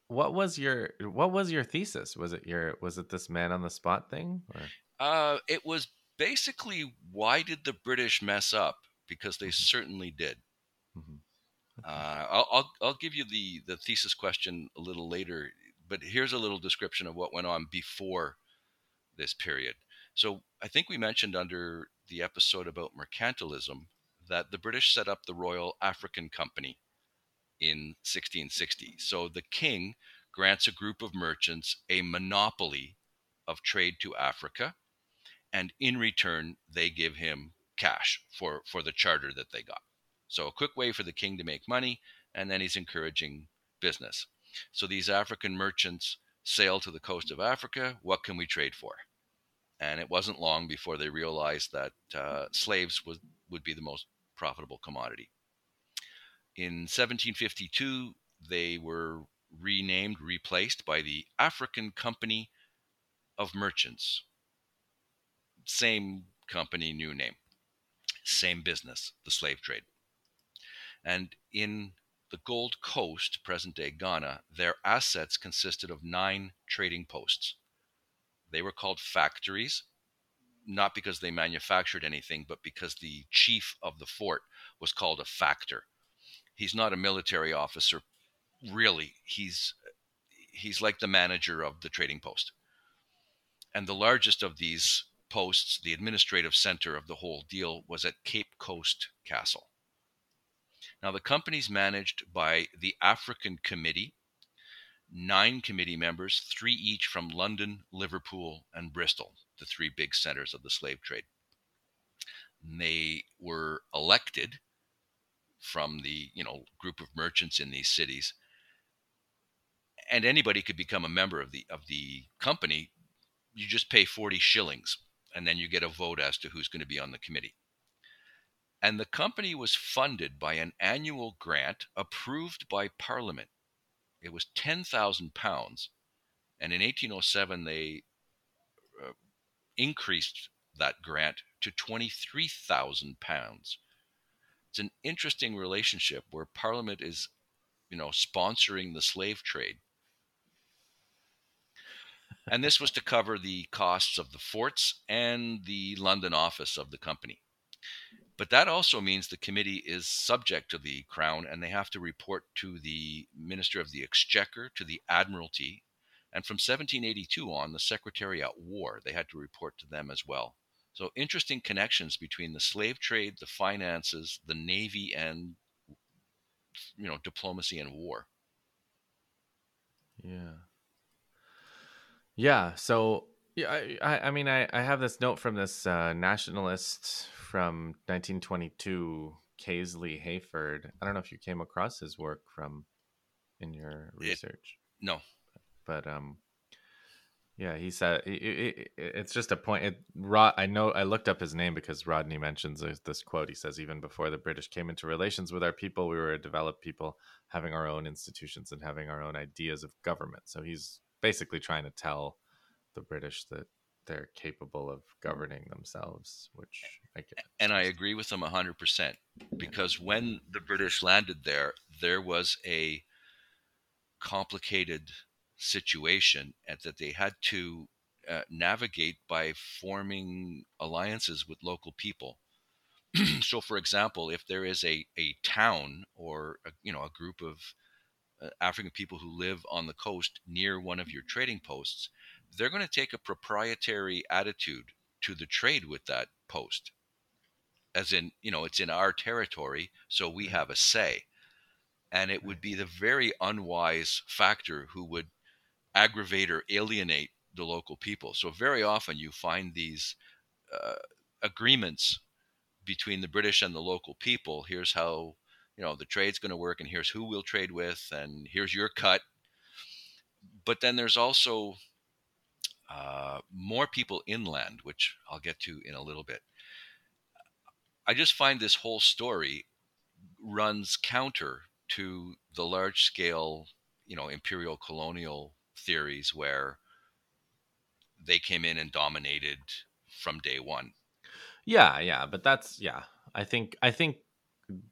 what was your what was your thesis? Was it your was it this man on the spot thing? Or? Uh, it was basically why did the British mess up? Because they mm-hmm. certainly did. Mm-hmm. Uh, I'll, I'll, I'll give you the the thesis question a little later, but here's a little description of what went on before this period. So I think we mentioned under the episode about mercantilism that the British set up the Royal African Company in 1660. So the king grants a group of merchants a monopoly of trade to Africa, and in return, they give him cash for, for the charter that they got. So, a quick way for the king to make money, and then he's encouraging business. So, these African merchants sail to the coast of Africa. What can we trade for? And it wasn't long before they realized that uh, slaves was, would be the most profitable commodity. In 1752, they were renamed, replaced by the African Company of Merchants. Same company, new name. Same business, the slave trade. And in the Gold Coast, present day Ghana, their assets consisted of nine trading posts. They were called factories, not because they manufactured anything, but because the chief of the fort was called a factor. He's not a military officer, really. He's he's like the manager of the trading post. And the largest of these posts, the administrative center of the whole deal, was at Cape Coast Castle. Now, the company's managed by the African Committee, nine committee members, three each from London, Liverpool, and Bristol, the three big centers of the slave trade. And they were elected from the you know group of merchants in these cities, and anybody could become a member of the of the company. You just pay forty shillings, and then you get a vote as to who's going to be on the committee and the company was funded by an annual grant approved by Parliament. It was ten thousand pounds, and in 1807 they uh, increased that grant to twenty-three thousand pounds. It's an interesting relationship where Parliament is, you know, sponsoring the slave trade. And this was to cover the costs of the forts and the London office of the company. But that also means the committee is subject to the crown and they have to report to the Minister of the Exchequer, to the Admiralty, and from 1782 on, the Secretary at War, they had to report to them as well. So interesting connections between the slave trade, the finances, the navy, and you know diplomacy and war. Yeah. Yeah. So yeah, I, I mean, I, I have this note from this uh, nationalist from 1922, Casely Hayford. I don't know if you came across his work from in your research. It, no, but um, yeah, he said it, it, it's just a point. It, Rod, I know I looked up his name because Rodney mentions this quote. He says, "Even before the British came into relations with our people, we were a developed people, having our own institutions and having our own ideas of government." So he's basically trying to tell the British that they're capable of governing themselves, which I get. And I agree with them 100% because when the British landed there, there was a complicated situation and that they had to uh, navigate by forming alliances with local people. so, for example, if there is a, a town or a, you know a group of African people who live on the coast near one of your trading posts, they're going to take a proprietary attitude to the trade with that post. As in, you know, it's in our territory, so we have a say. And it would be the very unwise factor who would aggravate or alienate the local people. So, very often you find these uh, agreements between the British and the local people. Here's how you know the trade's going to work and here's who we'll trade with and here's your cut. But then there's also uh, more people inland which i'll get to in a little bit. I just find this whole story runs counter to the large scale you know imperial colonial theories where they came in and dominated from day one. Yeah yeah but that's yeah i think i think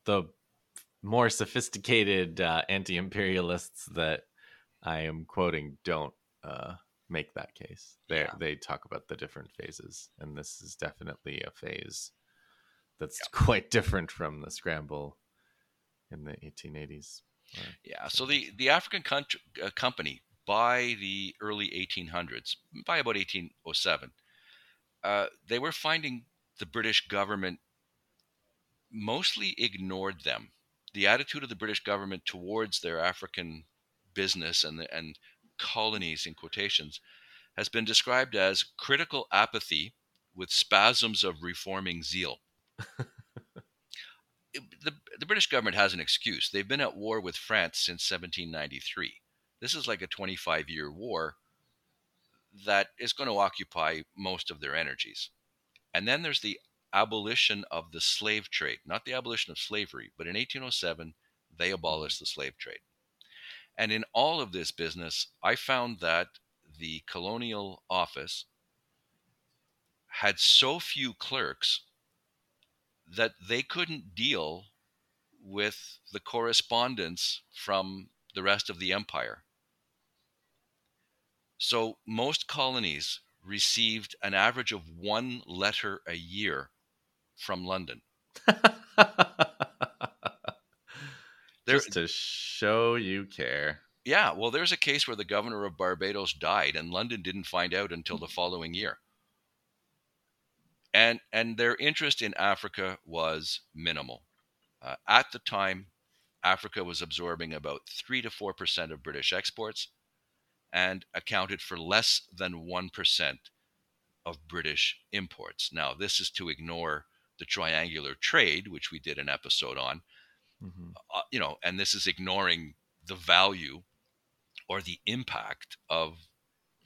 the more sophisticated uh, anti-imperialists that I am quoting don't uh, make that case. They yeah. they talk about the different phases, and this is definitely a phase that's yeah. quite different from the scramble in the 1880s. Yeah. So the the African country, uh, company by the early 1800s, by about 1807, uh, they were finding the British government mostly ignored them the attitude of the British government towards their African business and the, and colonies in quotations has been described as critical apathy with spasms of reforming zeal. the, the British government has an excuse. They've been at war with France since 1793. This is like a 25 year war that is going to occupy most of their energies. And then there's the abolition of the slave trade, not the abolition of slavery, but in 1807, they abolished mm-hmm. the slave trade. And in all of this business, I found that the colonial office had so few clerks that they couldn't deal with the correspondence from the rest of the empire. So most colonies received an average of one letter a year from London. Just to show you care. Yeah, well, there's a case where the governor of Barbados died, and London didn't find out until the following year. And and their interest in Africa was minimal. Uh, at the time, Africa was absorbing about three to four percent of British exports, and accounted for less than one percent of British imports. Now, this is to ignore the triangular trade, which we did an episode on. Mm-hmm. Uh, you know, and this is ignoring the value or the impact of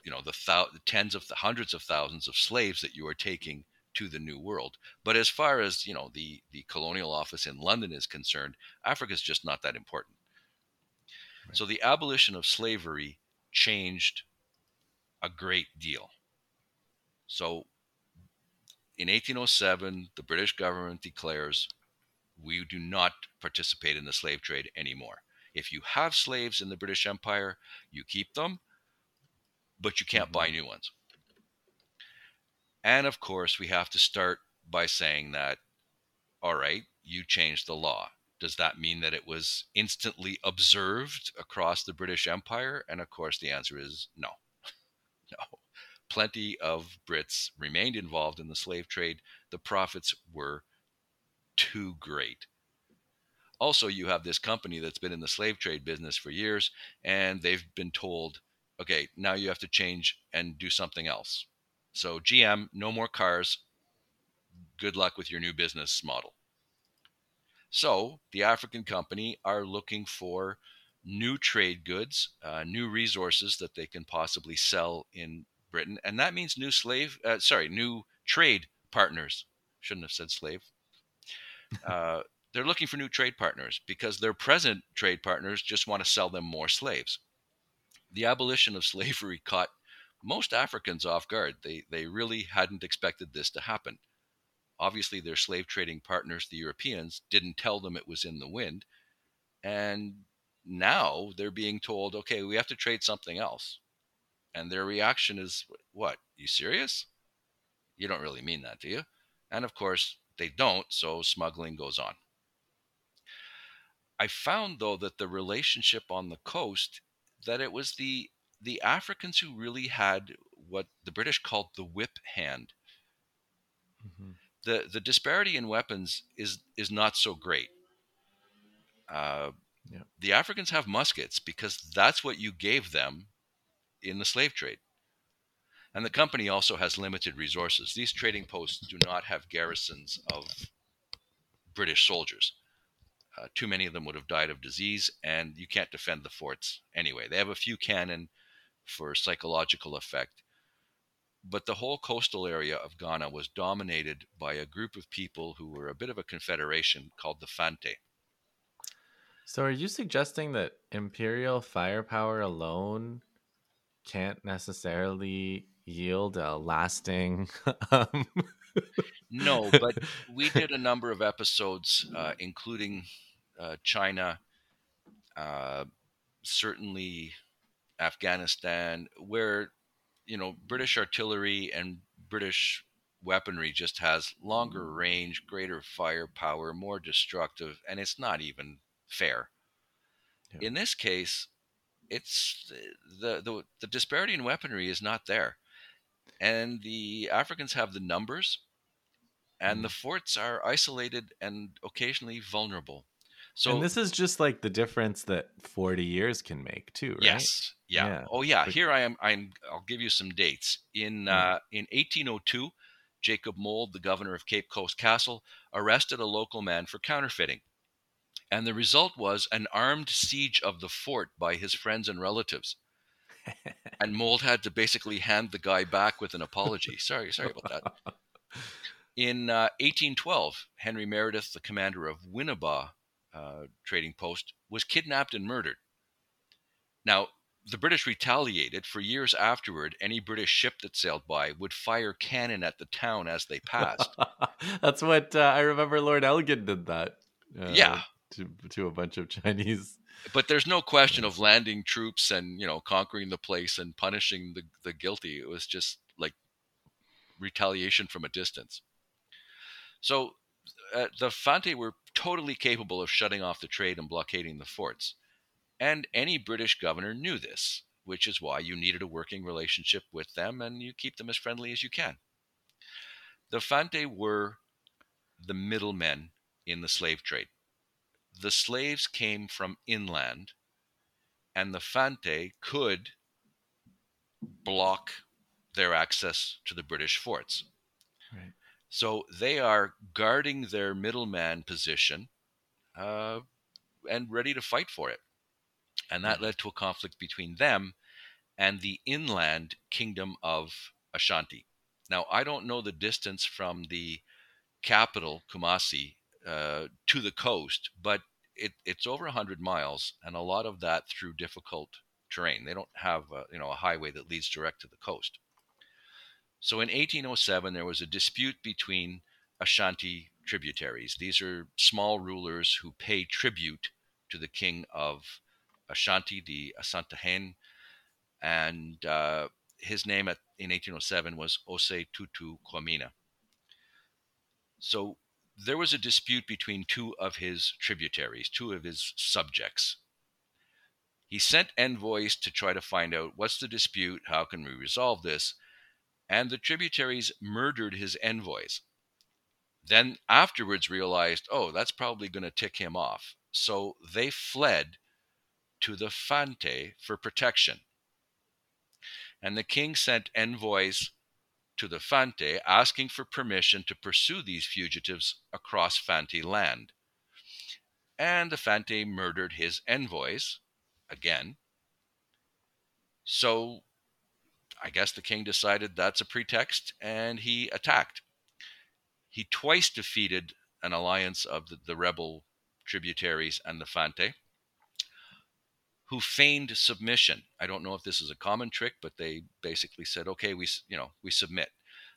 you know the, thou- the tens of the hundreds of thousands of slaves that you are taking to the new world but as far as you know the the colonial office in london is concerned africa is just not that important right. so the abolition of slavery changed a great deal so in 1807, the British government declares we do not participate in the slave trade anymore. If you have slaves in the British Empire, you keep them, but you can't mm-hmm. buy new ones. And of course, we have to start by saying that, all right, you changed the law. Does that mean that it was instantly observed across the British Empire? And of course, the answer is no plenty of Brits remained involved in the slave trade. The profits were too great. Also, you have this company that's been in the slave trade business for years, and they've been told, okay, now you have to change and do something else. So, GM, no more cars. Good luck with your new business model. So, the African company are looking for new trade goods, uh, new resources that they can possibly sell in Britain, and that means new slave, uh, sorry, new trade partners. Shouldn't have said slave. Uh, they're looking for new trade partners because their present trade partners just want to sell them more slaves. The abolition of slavery caught most Africans off guard. They they really hadn't expected this to happen. Obviously, their slave trading partners, the Europeans, didn't tell them it was in the wind, and now they're being told, okay, we have to trade something else. And their reaction is, What? You serious? You don't really mean that, do you? And of course, they don't, so smuggling goes on. I found though that the relationship on the coast that it was the the Africans who really had what the British called the whip hand. Mm-hmm. The the disparity in weapons is is not so great. Uh, yeah. The Africans have muskets because that's what you gave them in the slave trade. And the company also has limited resources. These trading posts do not have garrisons of British soldiers. Uh, too many of them would have died of disease, and you can't defend the forts anyway. They have a few cannon for psychological effect, but the whole coastal area of Ghana was dominated by a group of people who were a bit of a confederation called the Fante. So, are you suggesting that imperial firepower alone can't necessarily yield a lasting? Um... no, but we did a number of episodes, uh, including uh, China, uh, certainly Afghanistan, where you know British artillery and British weaponry just has longer range, greater firepower, more destructive, and it's not even fair. Yeah. In this case, it's the, the the disparity in weaponry is not there, and the Africans have the numbers, and mm. the forts are isolated and occasionally vulnerable. So and this is just like the difference that 40 years can make too, right? Yes. Yeah. yeah. Oh yeah. Here I am. I'm. I'll give you some dates. In uh, in 1802, Jacob Mould, the governor of Cape Coast Castle, arrested a local man for counterfeiting. And the result was an armed siege of the fort by his friends and relatives. and Mould had to basically hand the guy back with an apology. Sorry, sorry about that. In uh, 1812, Henry Meredith, the commander of Winneba uh, trading post, was kidnapped and murdered. Now, the British retaliated. For years afterward, any British ship that sailed by would fire cannon at the town as they passed. That's what uh, I remember. Lord Elgin did that. Uh, yeah, to to a bunch of Chinese. But there's no question of landing troops and you know conquering the place and punishing the the guilty. It was just like retaliation from a distance. So uh, the Fante were totally capable of shutting off the trade and blockading the forts, and any British governor knew this, which is why you needed a working relationship with them and you keep them as friendly as you can. The Fante were the middlemen in the slave trade the slaves came from inland, and the Fante could block their access to the British forts. Right. So they are guarding their middleman position uh, and ready to fight for it. And that mm-hmm. led to a conflict between them and the inland kingdom of Ashanti. Now, I don't know the distance from the capital, Kumasi, uh, to the coast, but it, it's over 100 miles, and a lot of that through difficult terrain. They don't have a, you know a highway that leads direct to the coast. So in 1807, there was a dispute between Ashanti tributaries. These are small rulers who pay tribute to the king of Ashanti, the Asantehene, and uh, his name at, in 1807 was Osei Tutu Quamina. So there was a dispute between two of his tributaries, two of his subjects. He sent envoys to try to find out what's the dispute, how can we resolve this, and the tributaries murdered his envoys. Then afterwards realized, oh, that's probably going to tick him off. So they fled to the Fante for protection. And the king sent envoys to the Fante asking for permission to pursue these fugitives across Fante land. And the Fante murdered his envoys again. So I guess the king decided that's a pretext and he attacked. He twice defeated an alliance of the, the rebel tributaries and the Fante who feigned submission. I don't know if this is a common trick, but they basically said, "Okay, we you know we submit."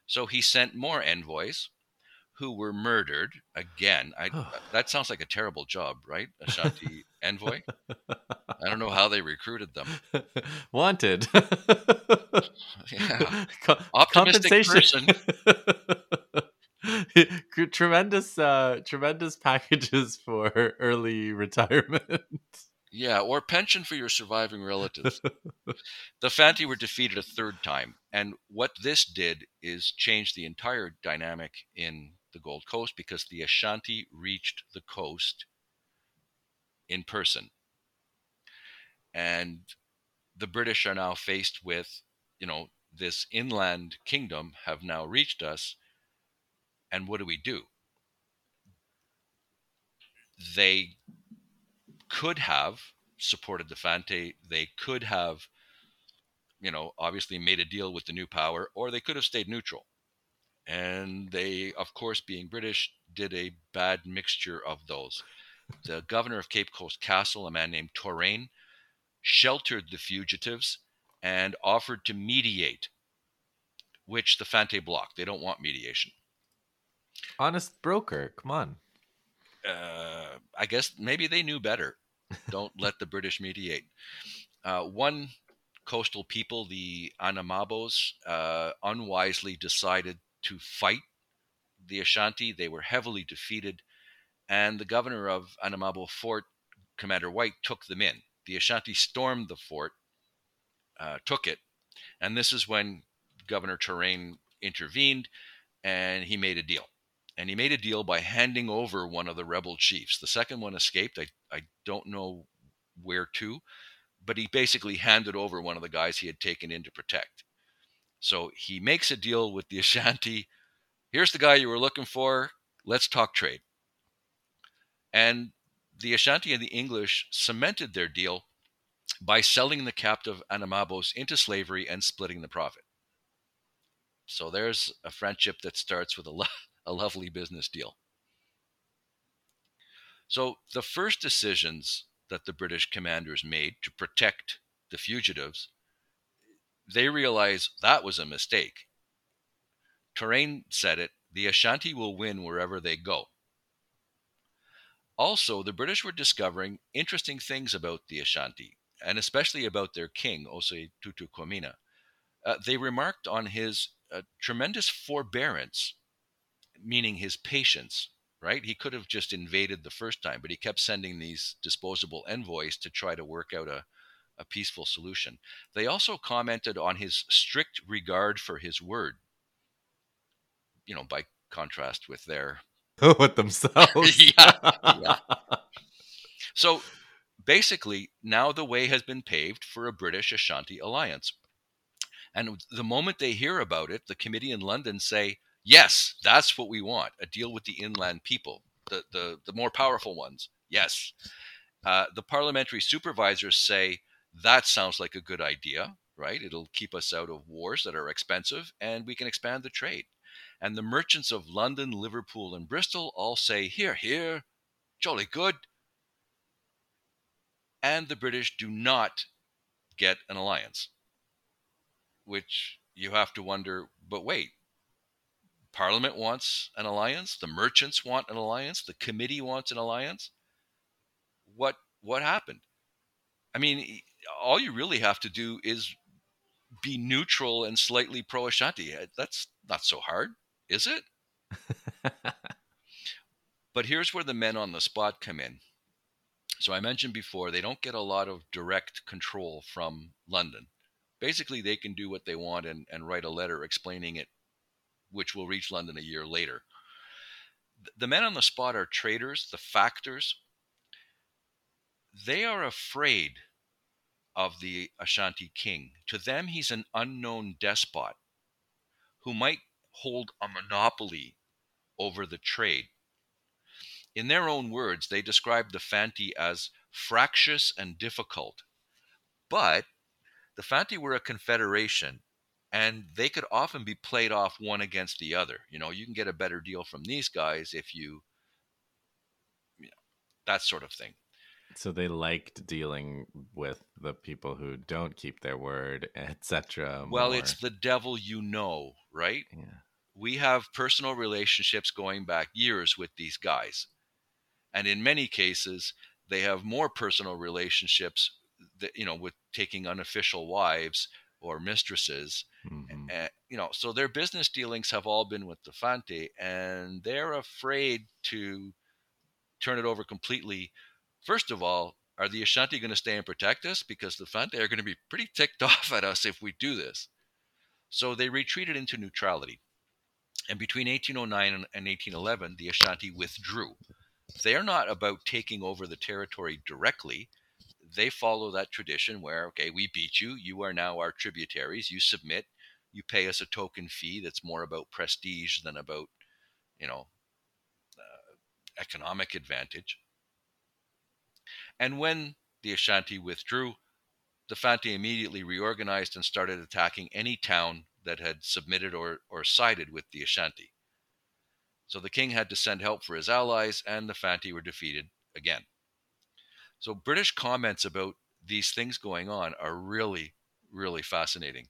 So he sent more envoys, who were murdered again. I, that sounds like a terrible job, right? Ashanti envoy. I don't know how they recruited them. Wanted. yeah. Optimistic person. tremendous, uh, tremendous packages for early retirement. Yeah, or pension for your surviving relatives. the Fanti were defeated a third time, and what this did is change the entire dynamic in the Gold Coast because the Ashanti reached the coast in person. And the British are now faced with, you know, this inland kingdom have now reached us. And what do we do? they could have supported the Fante. They could have, you know, obviously made a deal with the new power, or they could have stayed neutral. And they, of course, being British, did a bad mixture of those. The governor of Cape Coast Castle, a man named Torrane, sheltered the fugitives and offered to mediate, which the Fante blocked. They don't want mediation. Honest broker, come on. Uh, I guess maybe they knew better. Don't let the British mediate. Uh, one coastal people, the Anamabos, uh, unwisely decided to fight the Ashanti. They were heavily defeated, and the governor of Anamabo Fort, Commander White, took them in. The Ashanti stormed the fort, uh, took it, and this is when Governor Torrane intervened and he made a deal. And he made a deal by handing over one of the rebel chiefs. The second one escaped. I, I don't know where to, but he basically handed over one of the guys he had taken in to protect. So he makes a deal with the Ashanti. Here's the guy you were looking for. Let's talk trade. And the Ashanti and the English cemented their deal by selling the captive Anamabos into slavery and splitting the profit. So there's a friendship that starts with a, lo- a lovely business deal. So the first decisions that the British commanders made to protect the fugitives, they realized that was a mistake. Torrane said it the Ashanti will win wherever they go. Also, the British were discovering interesting things about the Ashanti, and especially about their king, Osei Tutu Quamina. Uh, they remarked on his uh, tremendous forbearance, meaning his patience, right? He could have just invaded the first time, but he kept sending these disposable envoys to try to work out a, a peaceful solution. They also commented on his strict regard for his word, you know, by contrast with their. with themselves. yeah, yeah. So basically, now the way has been paved for a British Ashanti alliance. And the moment they hear about it, the committee in London say, yes, that's what we want a deal with the inland people, the, the, the more powerful ones. Yes. Uh, the parliamentary supervisors say, that sounds like a good idea, right? It'll keep us out of wars that are expensive and we can expand the trade. And the merchants of London, Liverpool, and Bristol all say, here, here, jolly good. And the British do not get an alliance which you have to wonder but wait, Parliament wants an alliance, the merchants want an alliance, the committee wants an alliance. What what happened? I mean, all you really have to do is be neutral and slightly pro Ashanti. Eh, that's not so hard, is it? but here's where the men on the spot come in. So I mentioned before, they don't get a lot of direct control from London basically they can do what they want and, and write a letter explaining it, which will reach London a year later. The men on the spot are traders, the factors. They are afraid of the Ashanti king. To them, he's an unknown despot who might hold a monopoly over the trade. In their own words, they describe the Fanti as fractious and difficult, but the Fanti were a confederation and they could often be played off one against the other. You know, you can get a better deal from these guys if you, you know, that sort of thing. So they liked dealing with the people who don't keep their word, etc. Well, it's the devil you know, right? Yeah. We have personal relationships going back years with these guys. And in many cases, they have more personal relationships that, you know, with taking unofficial wives or mistresses. Mm-hmm. And, you know, so their business dealings have all been with the Fante, and they're afraid to turn it over completely. First of all, are the Ashanti going to stay and protect us? Because the Fante are going to be pretty ticked off at us if we do this. So they retreated into neutrality. And between 1809 and 1811, the Ashanti withdrew. They're not about taking over the territory directly they follow that tradition where, okay, we beat you. You are now our tributaries. You submit. You pay us a token fee that's more about prestige than about, you know, uh, economic advantage. And when the Ashanti withdrew, the Fanti immediately reorganized and started attacking any town that had submitted or, or sided with the Ashanti. So the king had to send help for his allies, and the Fanti were defeated again. So British comments about these things going on are really, really fascinating.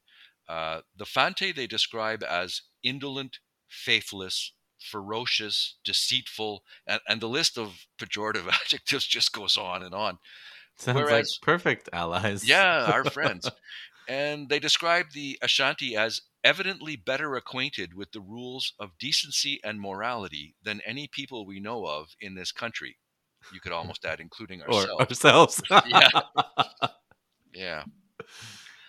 Uh, the Fante they describe as indolent, faithless, ferocious, deceitful, and, and the list of pejorative adjectives just goes on and on. Sounds Whereas, like perfect allies. yeah, our friends. And they describe the Ashanti as evidently better acquainted with the rules of decency and morality than any people we know of in this country. You could almost add, including ourselves. Ourselves. yeah. Yeah.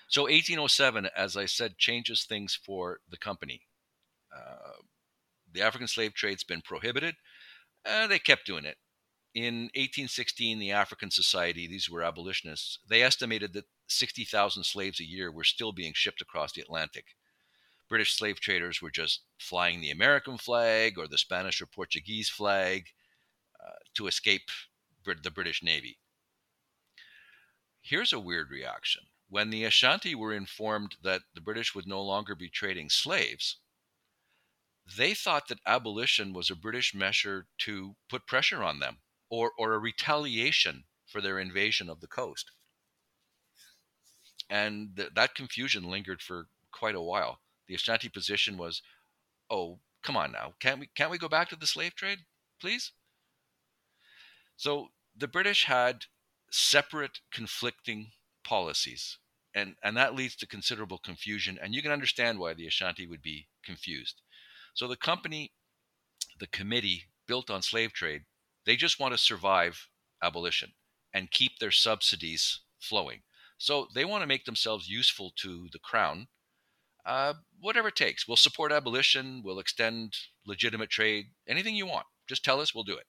So 1807, as I said, changes things for the company. Uh, the African slave trade's been prohibited. Uh, they kept doing it. In 1816, the African Society, these were abolitionists, they estimated that 60,000 slaves a year were still being shipped across the Atlantic. British slave traders were just flying the American flag or the Spanish or Portuguese flag to escape the British Navy. Here's a weird reaction. When the Ashanti were informed that the British would no longer be trading slaves, they thought that abolition was a British measure to put pressure on them or, or a retaliation for their invasion of the coast. And th- that confusion lingered for quite a while. The Ashanti position was, "Oh, come on now, can't we can't we go back to the slave trade, please?" So the British had separate, conflicting policies, and and that leads to considerable confusion. And you can understand why the Ashanti would be confused. So the company, the committee built on slave trade, they just want to survive abolition and keep their subsidies flowing. So they want to make themselves useful to the crown, uh, whatever it takes. We'll support abolition, we'll extend legitimate trade, anything you want. Just tell us, we'll do it.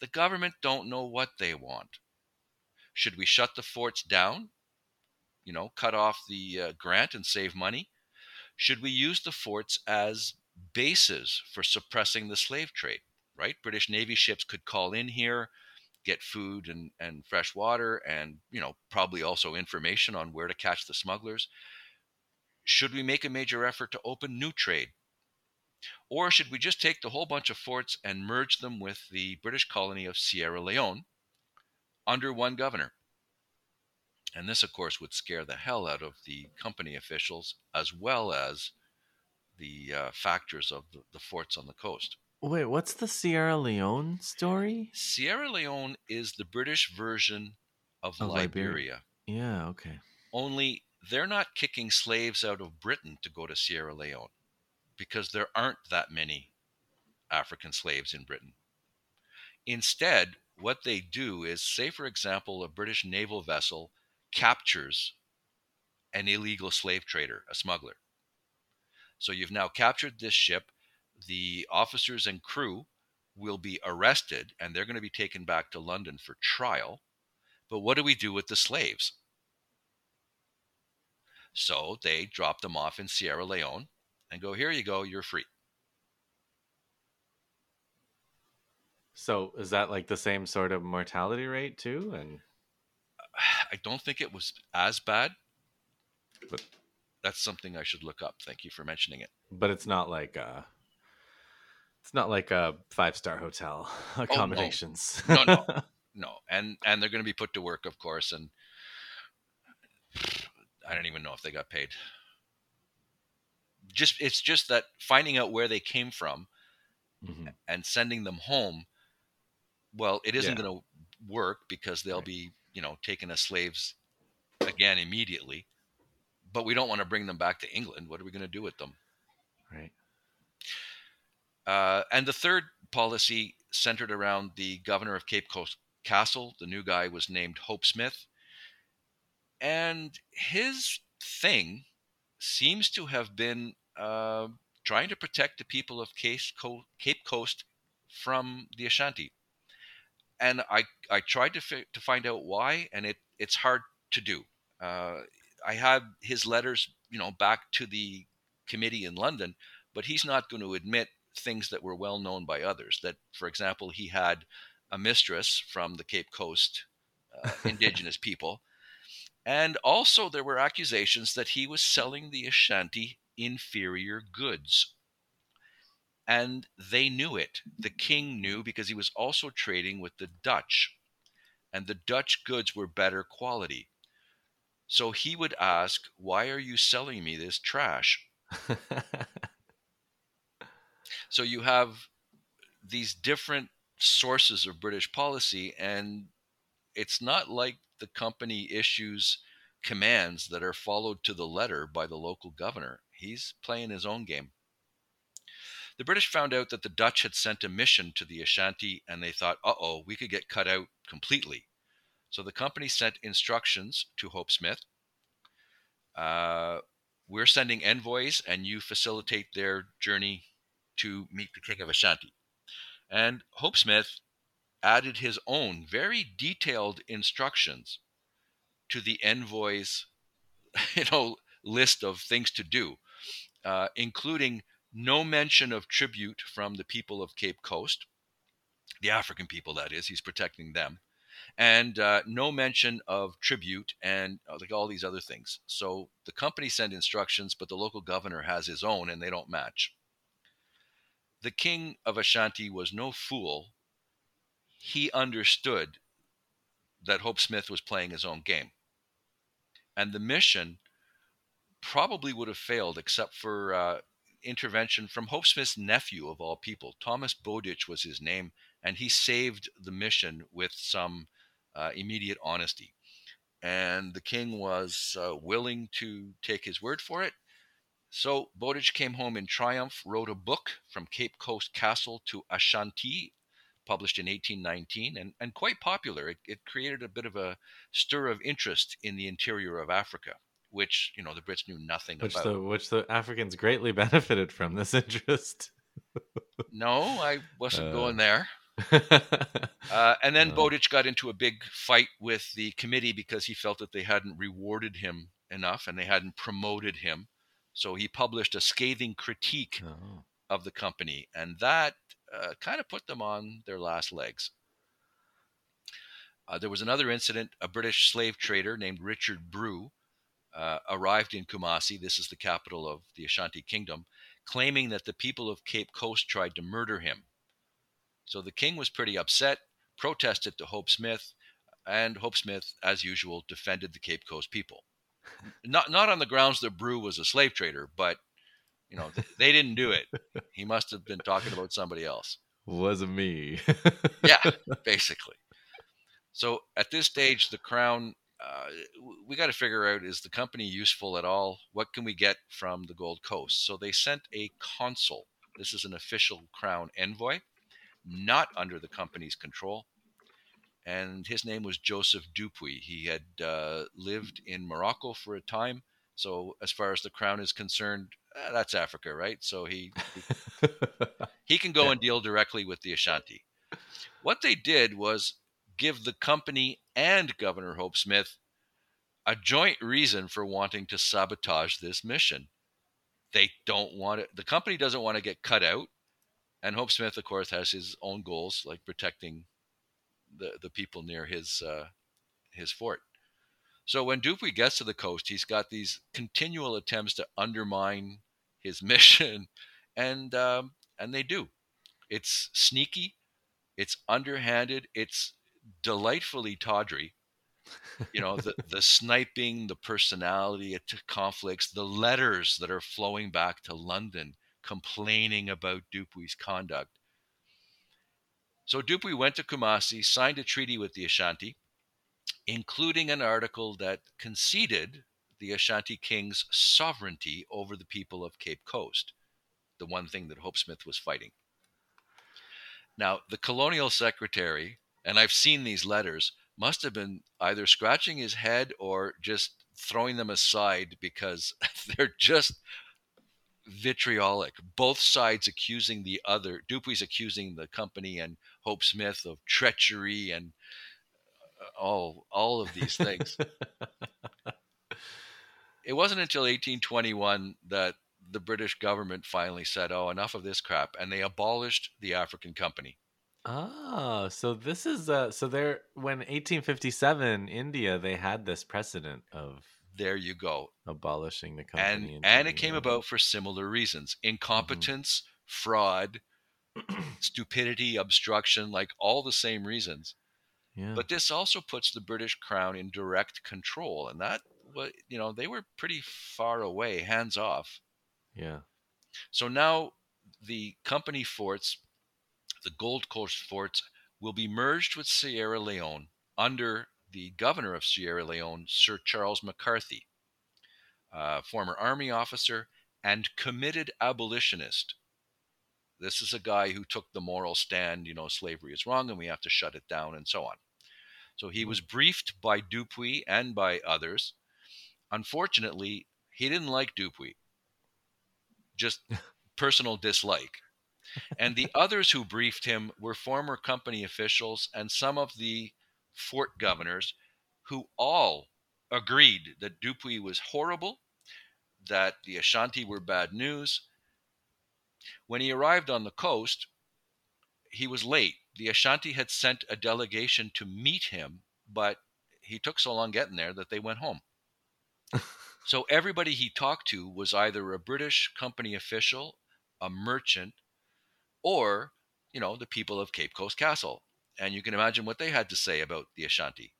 The government don't know what they want. Should we shut the forts down? You know, cut off the uh, grant and save money? Should we use the forts as bases for suppressing the slave trade? Right? British Navy ships could call in here, get food and, and fresh water, and you know probably also information on where to catch the smugglers. Should we make a major effort to open new trade? Or should we just take the whole bunch of forts and merge them with the British colony of Sierra Leone under one governor? And this, of course, would scare the hell out of the company officials as well as the uh, factors of the, the forts on the coast. Wait, what's the Sierra Leone story? Sierra Leone is the British version of, of Liberia. Liberia. Yeah, okay. Only they're not kicking slaves out of Britain to go to Sierra Leone because there aren't that many African slaves in Britain. Instead, what they do is, say, for example, a British naval vessel captures an illegal slave trader, a smuggler. So you've now captured this ship. The officers and crew will be arrested and they're going to be taken back to London for trial. But what do we do with the slaves? So they drop them off in Sierra Leone and go, here you go, you're free. So is that like the same sort of mortality rate too? And I don't think it was as bad, but that's something I should look up. Thank you for mentioning it. But it's not like uh it's not like a five star hotel accommodations. Oh, no. no, no, no. And and they're going to be put to work, of course. And I don't even know if they got paid. Just it's just that finding out where they came from mm-hmm. and sending them home. Well, it isn't yeah. going to work because they'll right. be you know, taken as slaves again immediately. But we don't want to bring them back to England. What are we going to do with them? Right. Uh, and the third policy centered around the governor of Cape Coast Castle. The new guy was named Hope Smith. And his thing seems to have been uh, trying to protect the people of Cape Coast from the Ashanti and I I tried to fi- to find out why, and it it's hard to do. Uh, I had his letters, you know, back to the committee in London, but he's not going to admit things that were well known by others. That, for example, he had a mistress from the Cape Coast uh, indigenous people. And also, there were accusations that he was selling the Ashanti inferior goods. And they knew it. The king knew because he was also trading with the Dutch. And the Dutch goods were better quality. So he would ask, Why are you selling me this trash? so you have these different sources of British policy, and it's not like the company issues commands that are followed to the letter by the local governor. He's playing his own game. The British found out that the Dutch had sent a mission to the Ashanti and they thought, uh oh, we could get cut out completely. So the company sent instructions to Hope Smith. Uh, we're sending envoys and you facilitate their journey to meet the King of Ashanti. And Hope Smith added his own very detailed instructions to the envoy's you know list of things to do uh, including no mention of tribute from the people of cape coast the african people that is he's protecting them and uh, no mention of tribute and uh, like all these other things. So the company sent instructions but the local governor has his own and they don't match. The king of ashanti was no fool he understood that Hope Smith was playing his own game. And the mission probably would have failed except for uh, intervention from Hope Smith's nephew, of all people. Thomas Bowdich was his name, and he saved the mission with some uh, immediate honesty. And the king was uh, willing to take his word for it. So Bowdich came home in triumph, wrote a book from Cape Coast Castle to Ashanti published in 1819 and, and quite popular. It, it created a bit of a stir of interest in the interior of Africa, which you know the Brits knew nothing which about. The, which the Africans greatly benefited from this interest. no, I wasn't uh, going there. uh, and then uh, Bowdich got into a big fight with the committee because he felt that they hadn't rewarded him enough and they hadn't promoted him. So he published a scathing critique oh. of the company, and that uh, kind of put them on their last legs. Uh, there was another incident. A British slave trader named Richard Brew uh, arrived in Kumasi, this is the capital of the Ashanti Kingdom, claiming that the people of Cape Coast tried to murder him. So the king was pretty upset, protested to Hope Smith, and Hope Smith, as usual, defended the Cape Coast people. Not not on the grounds that Brew was a slave trader, but you know, they didn't do it. He must have been talking about somebody else. Wasn't me. yeah, basically. So at this stage, the crown, uh, we got to figure out is the company useful at all? What can we get from the Gold Coast? So they sent a consul. This is an official crown envoy, not under the company's control. And his name was Joseph Dupuis. He had uh, lived in Morocco for a time. So, as far as the crown is concerned, eh, that's Africa, right? So he he, he can go yeah. and deal directly with the Ashanti. What they did was give the company and Governor Hope Smith a joint reason for wanting to sabotage this mission. They don't want it. The company doesn't want to get cut out, and Hope Smith, of course, has his own goals, like protecting the the people near his uh, his fort. So when Dupuis gets to the coast, he's got these continual attempts to undermine his mission, and um, and they do. It's sneaky, it's underhanded, it's delightfully tawdry. You know the the sniping, the personality, it conflicts, the letters that are flowing back to London complaining about Dupuis's conduct. So Dupuis went to Kumasi, signed a treaty with the Ashanti including an article that conceded the Ashanti king's sovereignty over the people of Cape Coast, the one thing that Hope Smith was fighting. Now, the colonial secretary, and I've seen these letters, must have been either scratching his head or just throwing them aside because they're just vitriolic. Both sides accusing the other. Dupuis's accusing the company and Hope Smith of treachery and uh, all all of these things. it wasn't until 1821 that the British government finally said, "Oh, enough of this crap," and they abolished the African Company. Oh, so this is uh so there when 1857 India they had this precedent of There you go. abolishing the company and and it came about for similar reasons. Incompetence, fraud, stupidity, obstruction, like all the same reasons. yeah. But this also puts the British crown in direct control and that was you know, they were pretty far away, hands off. yeah. So now the company forts, the Gold Coast forts, will be merged with Sierra Leone under the governor of Sierra Leone, Sir Charles McCarthy, uh, former army officer and committed abolitionist. This is a guy who took the moral stand, you know, slavery is wrong and we have to shut it down and so on. So he was briefed by Dupuis and by others. Unfortunately, he didn't like Dupuis. Just personal dislike. And the others who briefed him were former company officials and some of the fort governors who all agreed that Dupuis was horrible, that the Ashanti were bad news. When he arrived on the coast, he was late. The Ashanti had sent a delegation to meet him, but he took so long getting there that they went home. So everybody he talked to was either a British company official, a merchant, or, you know, the people of Cape Coast Castle. And you can imagine what they had to say about the Ashanti.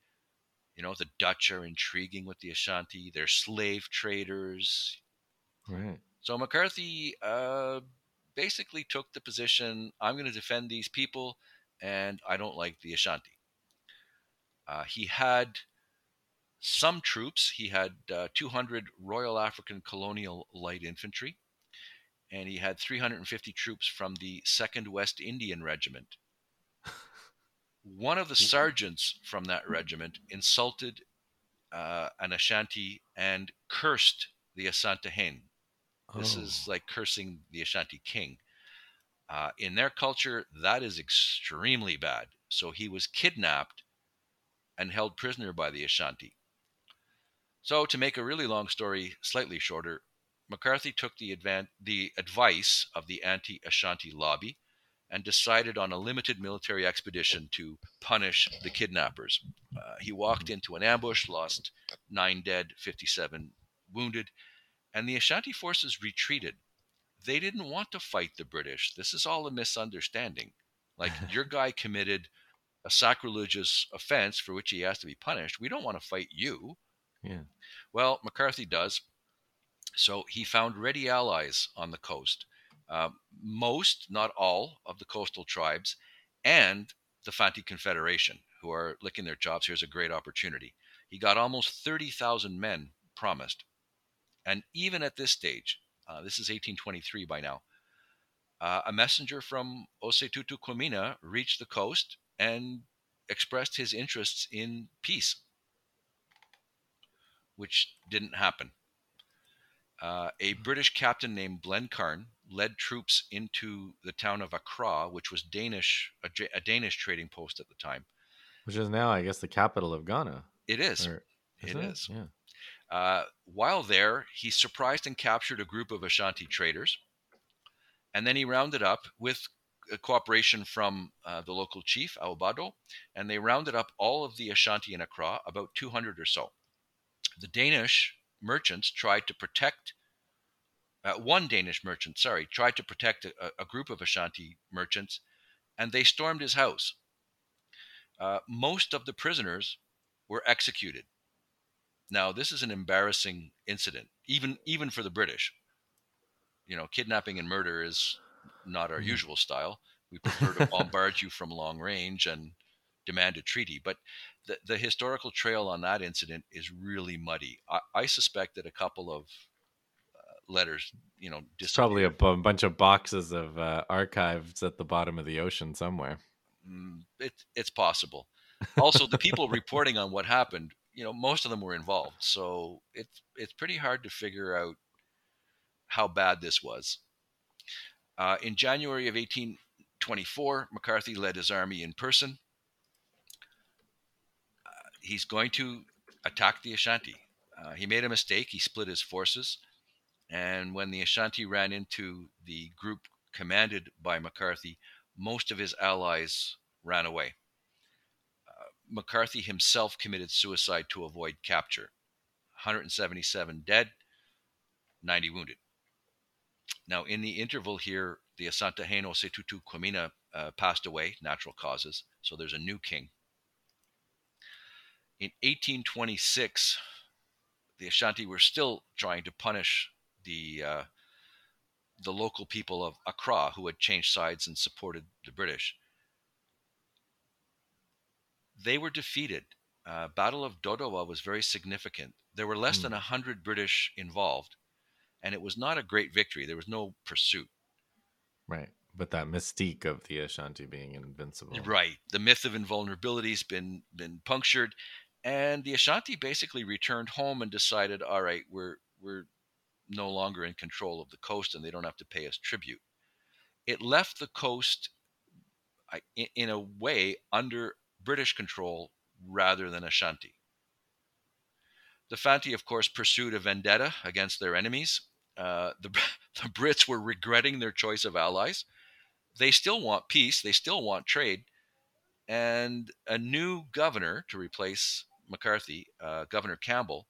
You know, the Dutch are intriguing with the Ashanti, they're slave traders. Right. So McCarthy uh, basically took the position I'm going to defend these people, and I don't like the Ashanti. Uh, he had some troops. He had uh, 200 Royal African Colonial Light Infantry, and he had 350 troops from the 2nd West Indian Regiment. One of the sergeants from that regiment insulted uh, an Ashanti and cursed the Asantehene. This Oh. is like cursing the Ashanti king. Uh, in their culture, that is extremely bad. So he was kidnapped and held prisoner by the Ashanti. So, to make a really long story slightly shorter, McCarthy took the, advan- the advice of the anti Ashanti lobby and decided on a limited military expedition to punish the kidnappers. Uh, he walked into an ambush, lost nine dead, 57 wounded, and the Ashanti forces retreated. They didn't want to fight the British. This is all a misunderstanding. Like, your guy committed a sacrilegious offense for which he has to be punished. We don't want to fight you. Yeah. Well, McCarthy does. So he found ready allies on the coast. Uh, most, not all, of the coastal tribes and the Fanti Confederation, who are licking their chops. Here's a great opportunity. He got almost 30,000 men promised. And even at this stage, uh, this is 1823 by now, uh, a messenger from Osei Tutu reached the coast and expressed his interests in peace, which didn't happen. Uh, a British captain named Blenkarne led troops into the town of Accra, which was Danish, a, a Danish trading post at the time. Which is now, I guess, the capital of Ghana. It is. Or, It isn't is. Yeah. Uh, while there, he surprised and captured a group of Ashanti traders, and then he rounded up with cooperation from uh, the local chief Aobado, and they rounded up all of the Ashanti in Accra, about 200 or so. The Danish merchants tried to protect. Uh, one Danish merchant, sorry, tried to protect a, a group of Ashanti merchants, and they stormed his house. Uh, most of the prisoners were executed. Now, this is an embarrassing incident, even even for the British. You know, kidnapping and murder is not our Mhm. usual style. We prefer to bombard you from long range and demand a treaty. But the, the historical trail on that incident is really muddy. I, I suspect that a couple of uh, letters, you know, probably a bunch of boxes of uh, archives at the bottom of the ocean somewhere. Mm, it, it's possible. Also, the people reporting on what happened, you know, most of them were involved. So it's it's pretty hard to figure out how bad this was. Uh, in January of 1824, McCarthy led his army in person. He's going to attack the Ashanti. Uh, he made a mistake. He split his forces. And when the Ashanti ran into the group commanded by McCarthy, most of his allies ran away. Uh, McCarthy himself committed suicide to avoid capture. 177 dead, 90 wounded. Now, in the interval here, the Asantehene Osei Tutu Quamina uh, passed away, natural causes, so there's a new king. In 1826, the Ashanti were still trying to punish the uh, the local people of Accra who had changed sides and supported the British. They were defeated. Uh, Battle of Dodowa was very significant. There were less mm. than 100 British involved, and it was not a great victory. There was no pursuit. Right. But that mystique of the Ashanti being invincible. Right. The myth of invulnerability has been been punctured, and the Ashanti basically returned home and decided, all right, we're we're no longer in control of the coast and they don't have to pay us tribute. It left the coast in a way under British control rather than Ashanti. The Fanti, of course, pursued a vendetta against their enemies. Uh, the, the Brits were regretting their choice of allies. They still want peace, they still want trade. And a new governor to replace McCarthy, uh, Governor Campbell,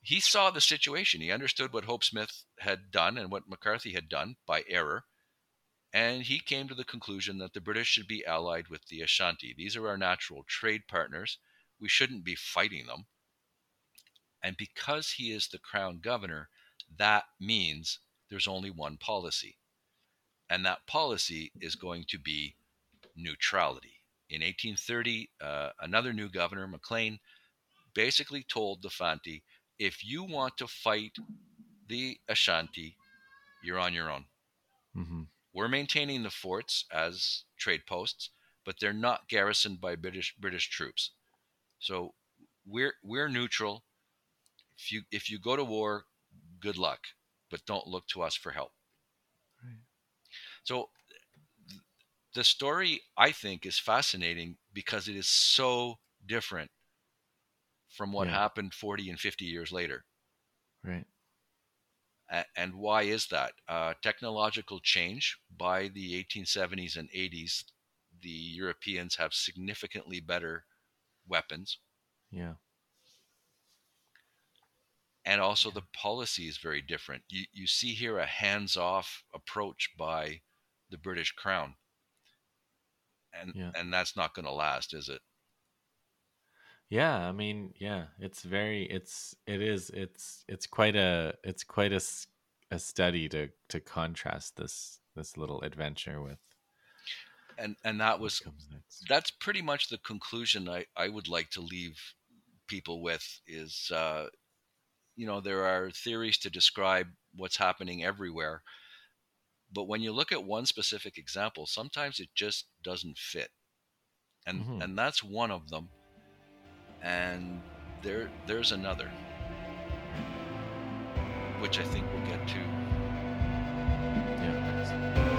he saw the situation. He understood what Hope Smith had done and what McCarthy had done by error. And he came to the conclusion that the British should be allied with the Ashanti. These are our natural trade partners. We shouldn't be fighting them. And because he is the crown governor, that means there's only one policy. And that policy is going to be neutrality. In 1830, uh, another new governor, Maclean, basically told the Fanti if you want to fight the Ashanti, you're on your own. Mm-hmm. We're maintaining the forts as trade posts, but they're not garrisoned by British British troops. So we're we're neutral. If you if you go to war, good luck, but don't look to us for help. Right. So the story I think is fascinating because it is so different from what yeah. happened 40 and 50 years later. Right. and why is that? Uh, technological change by the 1870s and 80s, the Europeans have significantly better weapons. Yeah. And also, the policy is very different. You, you see here a hands off approach by the British Crown. And, yeah. and that's not going to last, is it? Yeah, I mean, yeah, it's very it's it is it's it's quite a it's quite a, a study to to contrast this this little adventure with and and that was that's pretty much the conclusion I I would like to leave people with is uh you know there are theories to describe what's happening everywhere but when you look at one specific example sometimes it just doesn't fit and mm-hmm. and that's one of them and there there's another which I think we'll get to. Yeah.